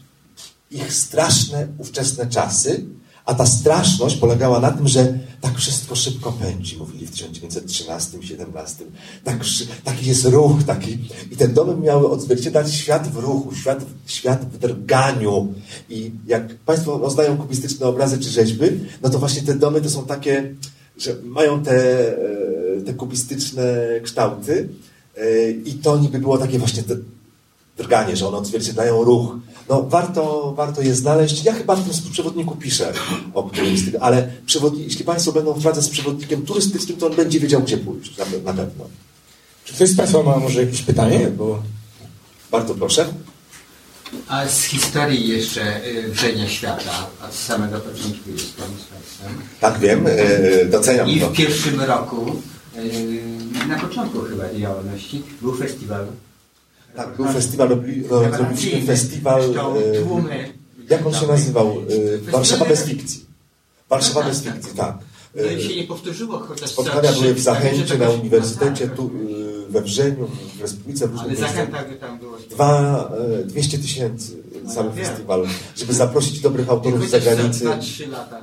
ich straszne ówczesne czasy, a ta straszność polegała na tym, że tak wszystko szybko pędzi, mówili w 1913-17. Tak, taki jest ruch, taki. I te domy miały odzwierciedlać świat w ruchu, świat, świat w drganiu. I jak Państwo znają kubistyczne obrazy czy rzeźby, no to właśnie te domy to są takie, że mają te, e, te kubistyczne kształty e, i to niby było takie właśnie drganie, że one odzwierciedlają ruch. No warto, warto je znaleźć. Ja chyba w tym przewodniku piszę o którymś z tych, ale przewodni- jeśli Państwo będą w z przewodnikiem turystycznym, to on będzie wiedział, gdzie pójść, na, na pewno. Czy ktoś z Państwa ma może jakieś pytanie? Bo Bardzo proszę. A z historii jeszcze y, wrzenia świata, od samego początku jest Pan z Państwem. Tak wiem, e, doceniam I to. w pierwszym roku, y, na początku chyba działalności, był festiwal. Tak, był festiwal, robili, zrobiliśmy festiwal, e, tłumy. jak on się nazywał? E, Warszawa bez fikcji. Warszawa Tak, bez tak, fikcji, tak. tak. No E, się nie powtórzyło, chociaż Spotkania były w Zachęcie, na uniwersytecie, tu we Wrzeniu, w Republice, w różnych miejscach. Dwa, e, 200 tysięcy cały No, festiwal, żeby zaprosić dobrych autorów z zagranicy. dwa, trzy lata.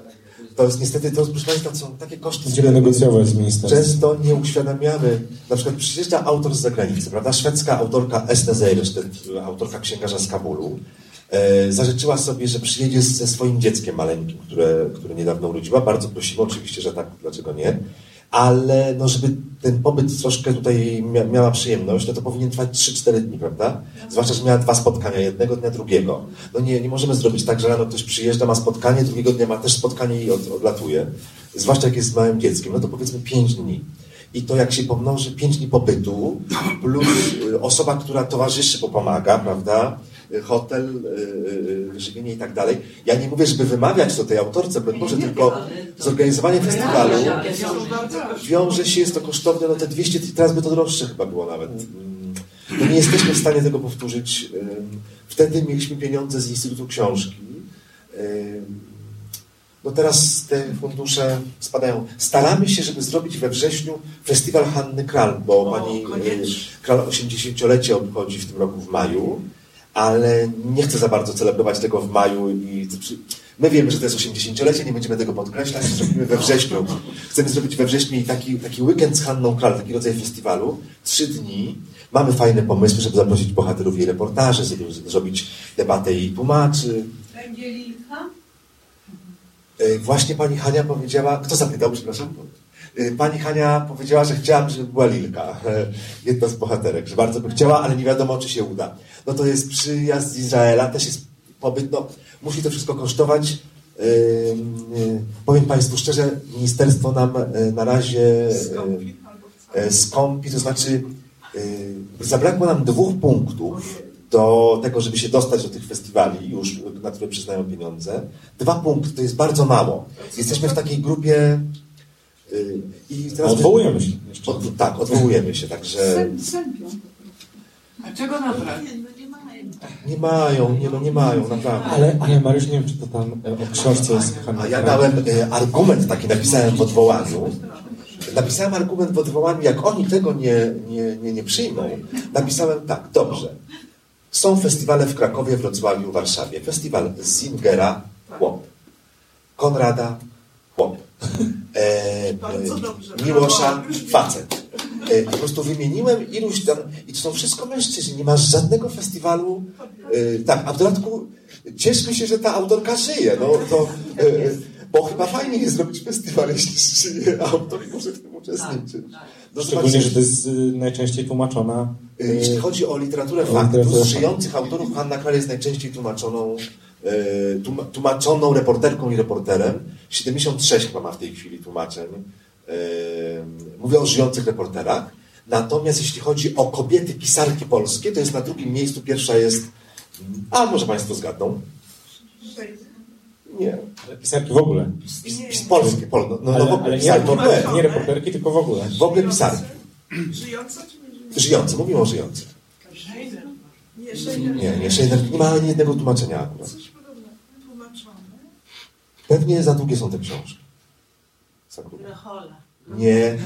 To jest niestety, to proszę Państwa, są takie koszty. będziemy negocjować z ministerstwem. Często nie uświadamiamy, na przykład przyjeżdża autor z zagranicy, prawda? Szwedzka autorka Esne Zejresz, autorka księgarza z Kabulu, e, zażyczyła sobie, że przyjedzie ze swoim dzieckiem maleńkim, które, które niedawno urodziła. Bardzo prosimy, oczywiście, że tak, dlaczego nie. Ale no, żeby ten pobyt troszkę tutaj mia miała przyjemność, no to powinien trwać 3-4 dni, prawda? Zwłaszcza, że miała dwa spotkania, jednego dnia, drugiego. No nie, nie możemy zrobić tak, że rano ktoś przyjeżdża, ma spotkanie, drugiego dnia ma też spotkanie i od, odlatuje. Zwłaszcza jak jest z małym dzieckiem, no to powiedzmy 5 dni. I to jak się pomnoży 5 dni pobytu, plus y, osoba, która towarzyszy, bo pomaga, prawda? Hotel, y, y, żywienie i tak dalej. Ja nie mówię, żeby wymawiać to tej autorce, broń Boże, tylko zorganizowanie festiwalu wiąże się, jest to kosztowne, no te 200, teraz by to droższe chyba było nawet. Mm, No nie jesteśmy w stanie tego powtórzyć. Wtedy mieliśmy pieniądze z Instytutu Książki. No teraz te fundusze spadają. Staramy się, żeby zrobić we wrześniu festiwal Hanny Kral, bo O, pani y, koniecznie. Kral 80-lecie obchodzi w tym roku w maju, ale nie chcę za bardzo celebrować tego w maju i my wiemy, że to jest 80-lecie, nie będziemy tego podkreślać, zrobimy we wrześniu. Chcemy zrobić we wrześniu i taki, taki weekend z Hanną Kral, taki rodzaj festiwalu, trzy dni. Mamy fajne pomysły, żeby zaprosić bohaterów jej reportaży, żeby zrobić debatę jej tłumaczy. Angelika? E, Właśnie pani Hania powiedziała, kto zapytał, przepraszam? E, Pani Hania powiedziała, że chciałam, żeby była Lilka, (laughs) jedna z bohaterek, że bardzo by chciała, ale nie wiadomo, czy się uda. No to jest przyjazd z Izraela, też jest pobyt, no musi to wszystko kosztować. E, e, Powiem Państwu szczerze, ministerstwo nam na razie Skąpi to znaczy zabrakło nam dwóch punktów do tego, żeby się dostać do tych festiwali już, na które przyznają pieniądze. Dwa punkty to jest bardzo mało. Jesteśmy w takiej grupie y, i teraz... Odwołujemy się jeszcze. Od, tak, odwołujemy się, także sępią. A czego nabrać? nie mają, nie, no nie mają, naprawdę. Ale, ale Mariusz, nie wiem, czy to tam e, o książce jest A ja dałem e, argument taki, napisałem w odwołaniu. Napisałem argument w odwołaniu, jak oni tego nie, nie, nie, nie przyjmą. Napisałem tak, dobrze. Są festiwale w Krakowie, Wrocławiu, Warszawie. Festiwal Zingera, chłop. Konrada, chłop. E, Bardzo dobrze. e, Miłosza, facet. E, po prostu wymieniłem iluś tam, i to są wszystko mężczyźni, nie masz żadnego festiwalu. E, tak, a w dodatku cieszmy się, że ta autorka żyje. No, to, e, bo chyba fajnie jest zrobić festiwal, jeśli żyje autor i może w tym uczestniczyć. No, Szczególnie, że to jest y, najczęściej tłumaczona. E, y, Jeśli chodzi o literaturę faktów, żyjących autorów Hanna Kral jest najczęściej tłumaczoną, tłuma- tłumaczoną reporterką i reporterem. 76 chyba ma w tej chwili tłumaczeń. E, Mówię o żyjących reporterach. Natomiast jeśli chodzi o kobiety pisarki polskie, to jest na drugim miejscu. Pierwsza jest, a może Państwo zgadną? Nie. Pisarki w ogóle. Pis, pis, polskie, pol, no, no, Ale, w ogóle ale nie, pisarki, reporter, nie reporterki, tylko w ogóle. w ogóle pisarki. Żyjąca czy nie żyjąca? Żyjące, mówimy o żyjących. Nie. Nie, nie ma ani jednego tłumaczenia akurat. Pewnie za długie są te książki. Nie,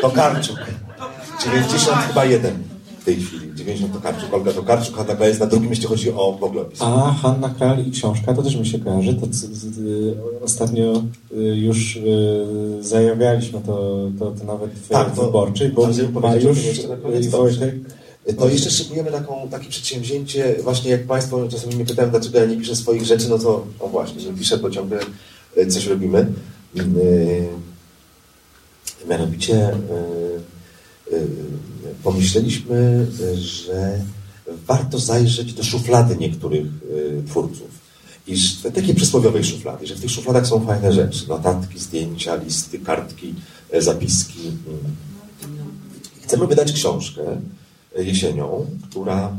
Tokarczuk. To 90 chyba jeden w tej chwili. 90 Tokarczuk, Olga Tokarczuk, Hanna Kral jest na drugim, jeśli chodzi o opis. A Hanna Kral i książka, to też mi się kojarzy. To y, ostatnio y, już y, zajawialiśmy to, to, to nawet w Tak, wyborczej, bo Mariusz i dobrze. Wojtek To jeszcze szykujemy taką, takie przedsięwzięcie, właśnie jak Państwo czasami mnie pytają, dlaczego ja nie piszę swoich rzeczy, no to o właśnie, nie piszę, bo ciągle e, coś robimy. Yy, Mianowicie yy, pomyśleliśmy, że warto zajrzeć do szuflady niektórych twórców. I że- takiej przysłowiowej szuflady, że w tych szufladach są fajne rzeczy. Notatki, zdjęcia, listy, kartki, e, zapiski. Chcemy wydać książkę e, jesienią, która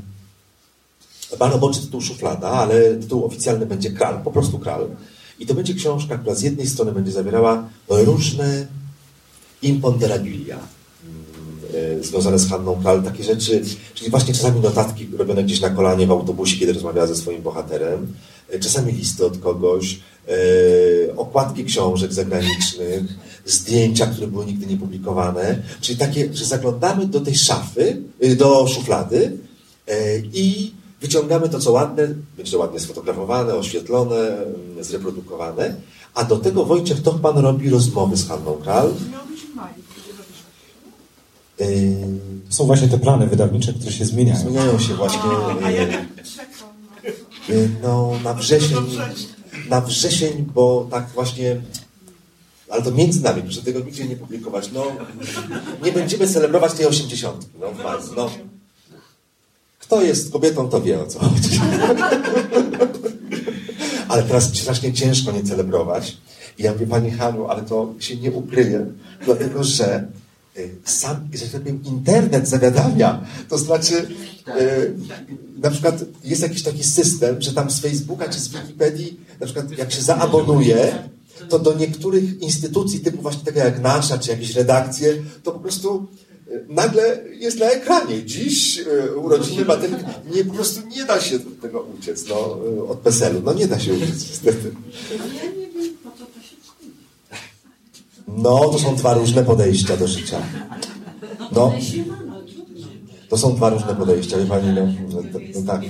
ma roboczy tytuł Szuflada, ale tytuł oficjalny będzie Kral, po prostu Kral. I to będzie książka, która z jednej strony będzie zawierała różne imponderabilia mm, związane z Hanną Kral, takie rzeczy, czyli właśnie czasami notatki robione gdzieś na kolanie w autobusie, kiedy rozmawiała ze swoim bohaterem, e, czasami listy od kogoś, e, okładki książek zagranicznych, zdjęcia, które były nigdy nie publikowane, czyli takie, że zaglądamy do tej szafy, y, do szuflady e, i wyciągamy to, co ładne, będzie to ładnie sfotografowane, oświetlone, mm, zreprodukowane, a do tego Wojciech Tochman robi rozmowy z Hanną Kral. Miał być w maju. kiedy robisz To są właśnie te plany wydawnicze, które się zmieniają. Zmieniają się właśnie yy, no, na wrzesień, na wrzesień, bo tak właśnie Ale to między nami, proszę tego nigdzie nie publikować. No, nie będziemy celebrować tej osiemdziesiątki. No, no. Kto jest kobietą, to wie o co chodzi. (laughs) Ale teraz strasznie ciężko nie celebrować. I ja mówię, Pani Haniu, ale to się nie ukryje, dlatego że y, sam, że tak powiem, internet zawiadamia. To znaczy, y, na przykład jest jakiś taki system, że tam z Facebooka czy z Wikipedii, na przykład jak się zaabonuje, to do niektórych instytucji typu właśnie takie jak nasza, czy jakieś redakcje, to po prostu y, nagle jest na ekranie. Dziś y, urodziny Matylki. Nie, po prostu nie da się tego uciec, no, y, od PESEL-u. No nie da się uciec, niestety. No, to są dwa różne podejścia do życia. No, to są dwa różne podejścia, wie Pani, no, no, no tak.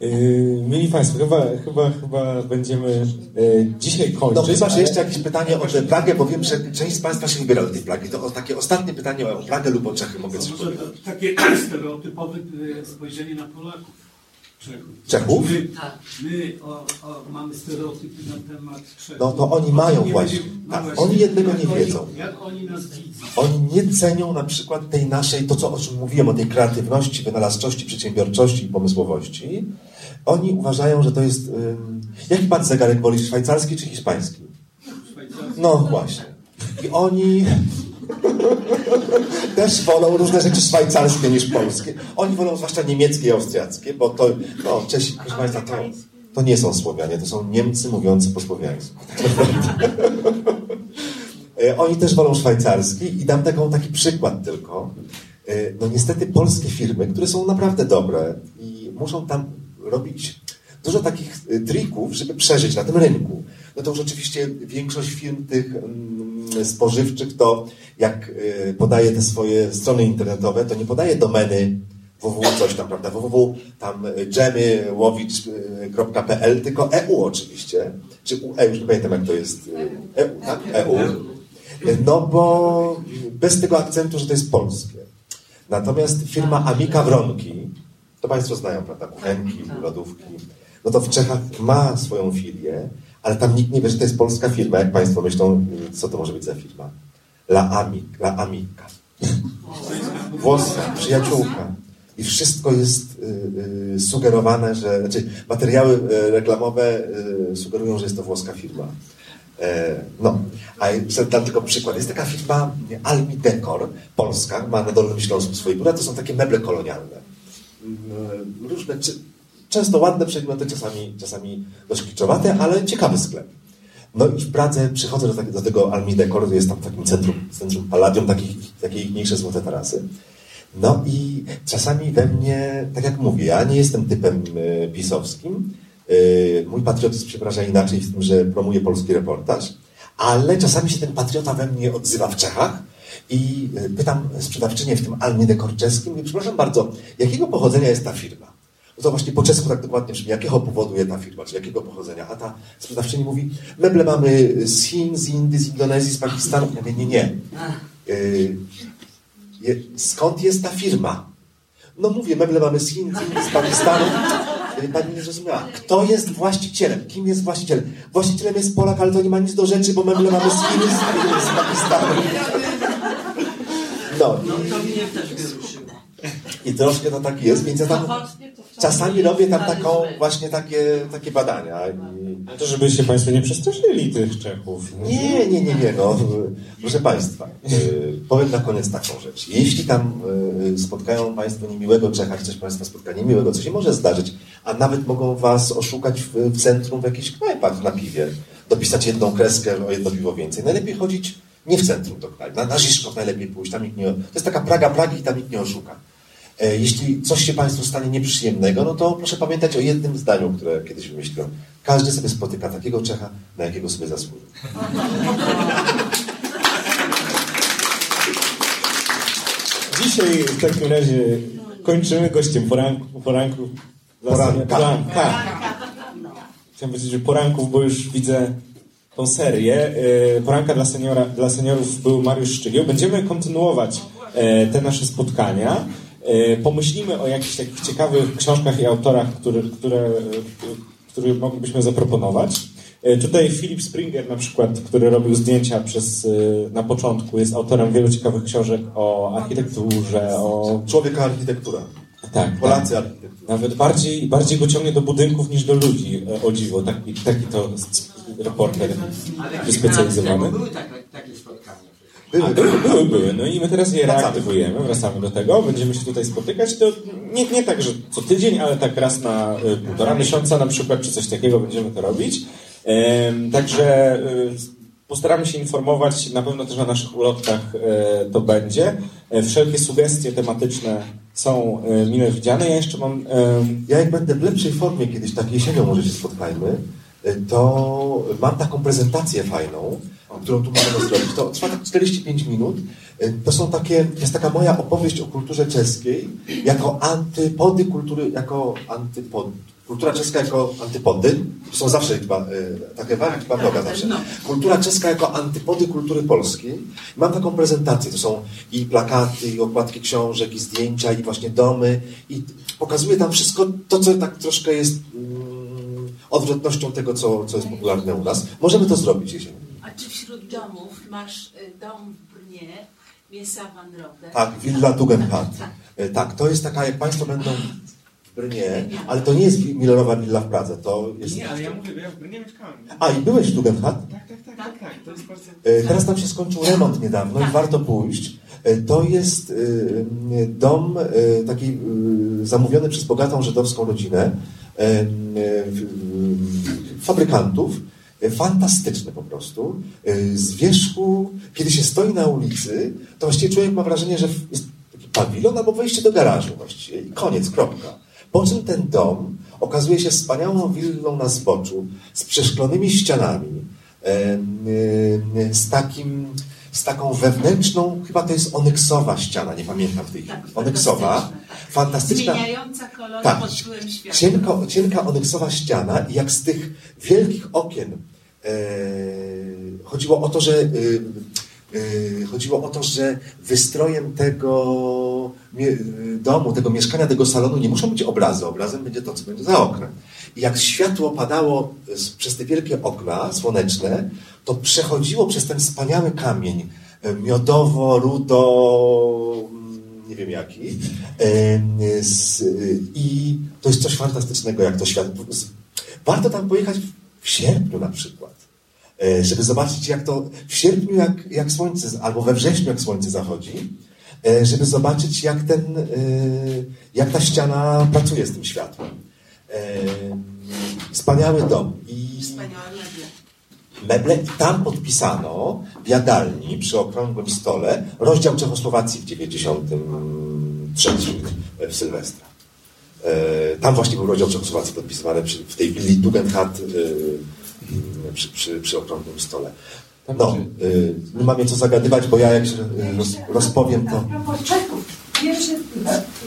Yy, Mili Państwo, chyba, chyba, chyba będziemy yy, dzisiaj No kończyć. chyba, że jeszcze jakieś pytanie o tę Pragę, bo wiem, że część z Państwa się wybiera do tej Pragi. To o takie ostatnie pytanie o Pragę lub o Czechy mogę coś powiedzieć. takie (clears throat) stereotypowe e, spojrzenie na Polaków. Czechów. Czechów? My, my o, o, mamy stereotypy na temat Czechów. No to oni mają Nie właśnie. no Tak, właśnie. oni jednego Jak nie oni- wiedzą. Jak oni nas widzą? Oni nie cenią na przykład tej naszej, to co o czym mówiłem, o tej kreatywności, wynalazczości, przedsiębiorczości i pomysłowości. Oni uważają, że to jest... Ym, jaki pan zegarek woli, szwajcarski czy hiszpański? Szwajcarzy. No właśnie. I oni (laughs) też wolą różne rzeczy szwajcarskie niż polskie. Oni wolą zwłaszcza niemieckie i austriackie, bo to, no, Czesi, proszę Państwa, to, to nie są Słowianie, to są Niemcy mówiący po słowiańsku. (laughs) E, Oni też wolą szwajcarski i dam taką, taki przykład tylko. E, No niestety polskie firmy, które są naprawdę dobre i muszą tam robić dużo takich e, trików, żeby przeżyć na tym rynku. No to już oczywiście większość firm tych mm, spożywczych to jak e, podaje te swoje strony internetowe, to nie podaje domeny www coś tam, prawda, www tam e, dżemy łowicz.pl, tylko EU oczywiście, czy UE, już nie pamiętam jak to jest, e, EU, tak? EU. No bo bez tego akcentu, że to jest polskie. Natomiast firma Amika Wronki, to Państwo znają, prawda, kuchenki, lodówki, no to w Czechach ma swoją filię, ale tam nikt nie wie, że to jest polska firma. Jak Państwo myślą, co to może być za firma? La Amik, La Amika. (laughs) Włoska, przyjaciółka. I wszystko jest y, y, sugerowane, że, znaczy materiały y, reklamowe y, sugerują, że jest to włoska firma. E, no, a dam tylko przykład. Jest taka firma Almi Decor, polska, ma na Dolnym Śląsku swoje biura, to są takie meble kolonialne. Mm, Różne, czy, często ładne przedmioty, czasami, czasami dość kiczowate, ale ciekawy sklep. No i w Pradze przychodzę do, tak- do tego Almi Decor, jest tam w takim centrum, centrum Palladium, takich, takie mniejsze złote tarasy. No i czasami we mnie, tak jak mówię, ja nie jestem typem y, pisowskim. Y, mój patriotyzm się inaczej w tym, że promuje polski reportaż, ale czasami się ten patriota we mnie odzywa w Czechach i y, pytam sprzedawczynię w tym Almie Dekorczeskim, mówię, przepraszam bardzo, jakiego pochodzenia jest ta firma? To właśnie po czesku tak dokładnie brzmi, jakiego powodu ta firma, czy jakiego pochodzenia? A ta sprzedawczyni mówi, meble mamy z Chin, z Indii, z Indonezji, z Pakistanu. Ja mówię, nie, nie. Y, skąd jest ta firma? No mówię, meble mamy z Chin, z Indii, z Pakistanu. Y, Pani nie zrozumiała. Kto jest właścicielem? Kim jest właścicielem? Właścicielem jest Polak, ale to nie ma nic do rzeczy, bo meble mamy z Chin, z, z Pakistanu. No, No to mnie też wyruszyło. I troszkę to tak jest, więc ja tam czasami robię tam taką, właśnie takie, takie badania. I... To żebyście Państwo nie przestraszyli tych Czechów. Nie, nie, nie, nie, no. Proszę Państwa, y, powiem na koniec taką rzecz. Jeśli tam y, spotkają Państwo niemiłego Czecha, czy coś Państwa spotka niemiłego, co się może zdarzyć, a nawet mogą Was oszukać w, w centrum, w jakichś knajpach na piwie, dopisać jedną kreskę o jedno piwo więcej. Najlepiej chodzić nie w centrum do knajp, na, na najlepiej pójść, tam nikt nie, to jest taka Praga Pragi i tam nikt nie oszuka. E, Jeśli coś się Państwu stanie nieprzyjemnego, no to proszę pamiętać o jednym zdaniu, które kiedyś wymyśliłem. Każdy sobie spotyka takiego Czecha, na jakiego sobie zasłużył. Dzisiaj w takim razie kończymy gościem poranku, poranku Poranka. poranka. Chciałem powiedzieć, że poranków, bo już widzę tą serię. E, Poranka dla, seniora, dla seniorów był Mariusz Szczygieł. Będziemy kontynuować e, te nasze spotkania. E, Pomyślimy o jakichś takich ciekawych książkach i autorach, które, które, e, które moglibyśmy zaproponować. E, Tutaj Philip Springer na przykład, który robił zdjęcia przez, e, na początku, jest autorem wielu ciekawych książek o architekturze, o... Człowieka architektura. Tak, Polacy tak. architektura. Nawet bardziej, bardziej go ciągnie do budynków niż do ludzi, e, o dziwo. Taki, taki to reporter wyspecjalizowany. były takie, takie spotkania. Były, były, były. No i my teraz je reaktywujemy, wracamy do tego, będziemy się tutaj spotykać. To nie, nie tak, że co tydzień, ale tak raz na y, półtora miesiąca na przykład, czy coś takiego będziemy to robić. Także y, postaramy się informować, na pewno też na naszych ulotkach y, to będzie. E, Wszelkie sugestie tematyczne są mile widziane. Ja jeszcze mam... Ja jak będę w lepszej formie kiedyś, tak jesienią może się spotkajmy, to mam taką prezentację fajną, którą tu możemy zrobić. To trwa tak 45 minut. Y, To są takie, jest taka moja opowieść o kulturze czeskiej jako antypody kultury, jako antypod, kultura czeska jako antypody. Są zawsze chyba, y, takie wam, chyba droga zawsze. Kultura czeska jako antypody kultury polskiej. Mam taką prezentację, to są i plakaty, i okładki książek, i zdjęcia, i właśnie domy. I pokazuję tam wszystko to, co tak troszkę jest mm, odwrotnością tego, co, co jest popularne u nas. Możemy to zrobić jesienią. Czy wśród domów masz y, dom w Brnie, Miesa Van Rode? Tak, Villa Tugendhat. E, Tak, to jest taka, jak Państwo będą w Brnie, ale to nie jest milionowa willa w Pradze, to jest... Nie, ale ja mówię, bo ja w Brnie mieszkałem. A, i byłeś w Tugendhat? Tak, tak, tak, tak, tak. To jest bardzo... E, Teraz tam się skończył remont niedawno i warto pójść. E, To jest dom taki zamówiony przez bogatą żydowską rodzinę fabrykantów. Fantastyczny po prostu. E, Z wierzchu, kiedy się stoi na ulicy, to właściwie człowiek ma wrażenie, że jest taki pawilon albo wejście do garażu właściwie i koniec, kropka. Po czym ten dom okazuje się wspaniałą willą na zboczu z przeszklonymi ścianami, z takim, z taką wewnętrzną, chyba to jest onyksowa ściana, nie pamiętam w tej chwili. Tak, Onyksowa, fantastyczna. Zmieniająca kolory Tak, pod wpływem światła. cienko, cienka onyksowa ściana i jak z tych wielkich okien e, chodziło o to, że e, chodziło o to, że wystrojem tego mie- domu, tego mieszkania, tego salonu nie muszą być obrazy. Obrazem będzie to, co będzie za oknem. I jak światło padało przez te wielkie okna słoneczne, to przechodziło przez ten wspaniały kamień e, miodowo, rudo, mm, nie wiem jaki. I to jest coś fantastycznego, jak to światło. Warto tam pojechać w sierpniu na przykład, żeby zobaczyć, jak to w sierpniu, jak, jak słońce, albo we wrześniu, jak słońce zachodzi, e, żeby zobaczyć, jak, ten, e, jak ta ściana pracuje z tym światłem. Em, Wspaniały dom. I Wspaniałe meble. meble i tam podpisano w jadalni przy okrągłym stole rozdział Czechosłowacji w 93 w Sylwestra. E, Tam właśnie był rozdział Czechosłowacji podpisywany w tej willi Tugendhat e, przy, przy, przy okrągłym stole. No, e, nie mam co zagadywać, bo ja jak się e, roz, rozpowiem, A to... propos Czechów, pierwszy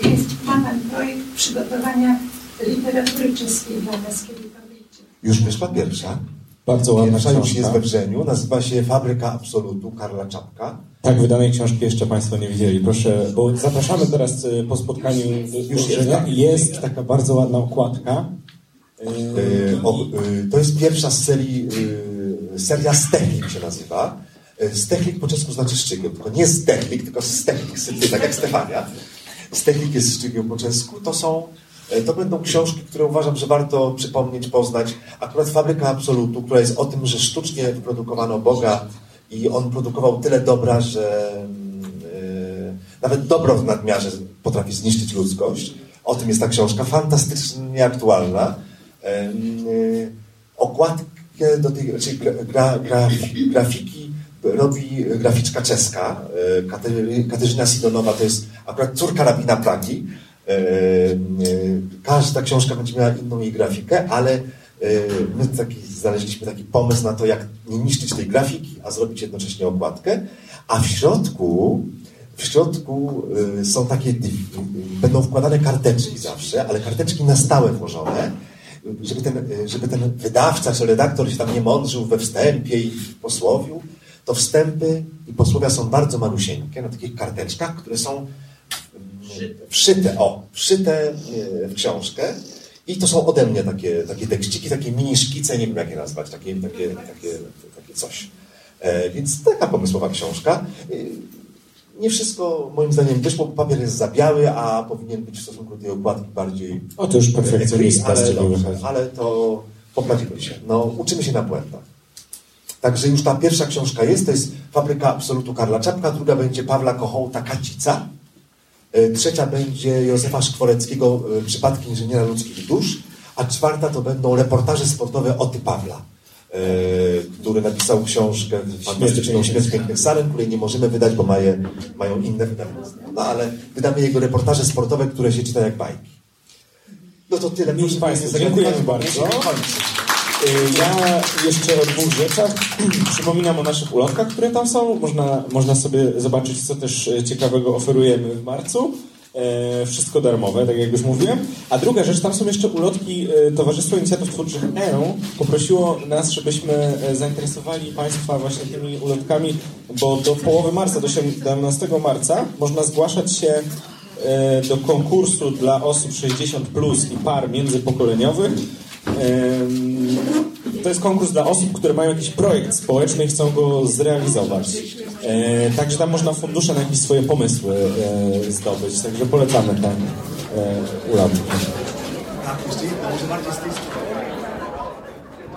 jest Pana projekt przygotowania literatury czeskiej dla nas, kiedy to wyjdzie. Już wyszła pierwsza. Bardzo ładna Pierwsza już książka. jest we wrzeniu. Nazywa się Fabryka Absolutu Karla Czapka. Tak, wydanej książki jeszcze Państwo nie widzieli. Proszę, bo zapraszamy teraz y, po spotkaniu y, Już już jest, jest, tak? taka bardzo ładna okładka. E, e, to jest pierwsza z serii, e, seria Stechlik się nazywa. Stechlik po czesku znaczy szczygieł, tylko nie Stechlik, tylko Stechlik, tak jak Stefania. Stechlik jest szczygieł po czesku. To są, to będą książki, które uważam, że warto przypomnieć, poznać. Akurat Fabryka Absolutu, która jest o tym, że sztucznie wyprodukowano Boga i on produkował tyle dobra, że nawet dobro w nadmiarze potrafi zniszczyć ludzkość. O tym jest ta książka, fantastycznie aktualna. Y, Okładkę do tej, czyli gra, gra, gra, grafiki robi graficzka czeska. e, Katarzyna Sidonowa to jest akurat córka rabina Pragi. E, e, Każda książka będzie miała inną jej grafikę, ale my taki, znaleźliśmy taki pomysł na to, jak nie niszczyć tej grafiki, a zrobić jednocześnie okładkę. A w środku w środku y, są takie, y, będą wkładane karteczki zawsze, ale karteczki na stałe włożone, żeby ten, żeby ten wydawca czy redaktor się tam nie mądrzył we wstępie i w posłowiu, to wstępy i posłowia są bardzo malusieńkie na takich karteczkach, które są mm, wszyte, o, wszyte y, w książkę I to są ode mnie takie, takie tekściki, takie mini szkice, nie wiem jak je nazwać, takie, takie, takie, takie coś. E, więc taka pomysłowa książka. Nie wszystko moim zdaniem wyszło, bo papier jest za biały, a powinien być w stosunku do tej okładki bardziej... O, to już perfekcjonista ale, dobrze, ale to poprawimy się. No, uczymy się na błędach. Także już ta pierwsza książka jest, to jest Fabryka Absolutu Karla Czapka, druga będzie Pawła Kochołta Kacica, e, trzecia będzie Józefa Szkworeckiego e, Przypadki inżyniera ludzkich dusz, a czwarta to będą reportaże sportowe Oty Pawla, który napisał książkę fantastyczną Śmierć Pięknych Saren, której nie możemy wydać, bo maje, mają inne wydawnictwa. No ale wydamy jego reportaże sportowe, które się czyta jak bajki. No to tyle. Proszę Państwa, dziękujemy bardzo. Y, Ja jeszcze o dwóch rzeczach. (clears throat) Przypominam o naszych ulotkach, które tam są. Można, można sobie zobaczyć, co też e, ciekawego oferujemy w marcu. E, wszystko darmowe, tak jak już mówiłem. A druga rzecz, tam są jeszcze ulotki e, Towarzystwo Inicjatyw Twórczych E poprosiło nas, żebyśmy e, zainteresowali Państwa właśnie tymi ulotkami, bo do połowy marca, do 17 marca można zgłaszać się do konkursu dla osób 60 plus i par międzypokoleniowych. To jest konkurs dla osób, które mają jakiś projekt społeczny i chcą go zrealizować. E, Także tam można fundusze na jakieś swoje pomysły e, zdobyć. Także polecamy ten e, ulotki.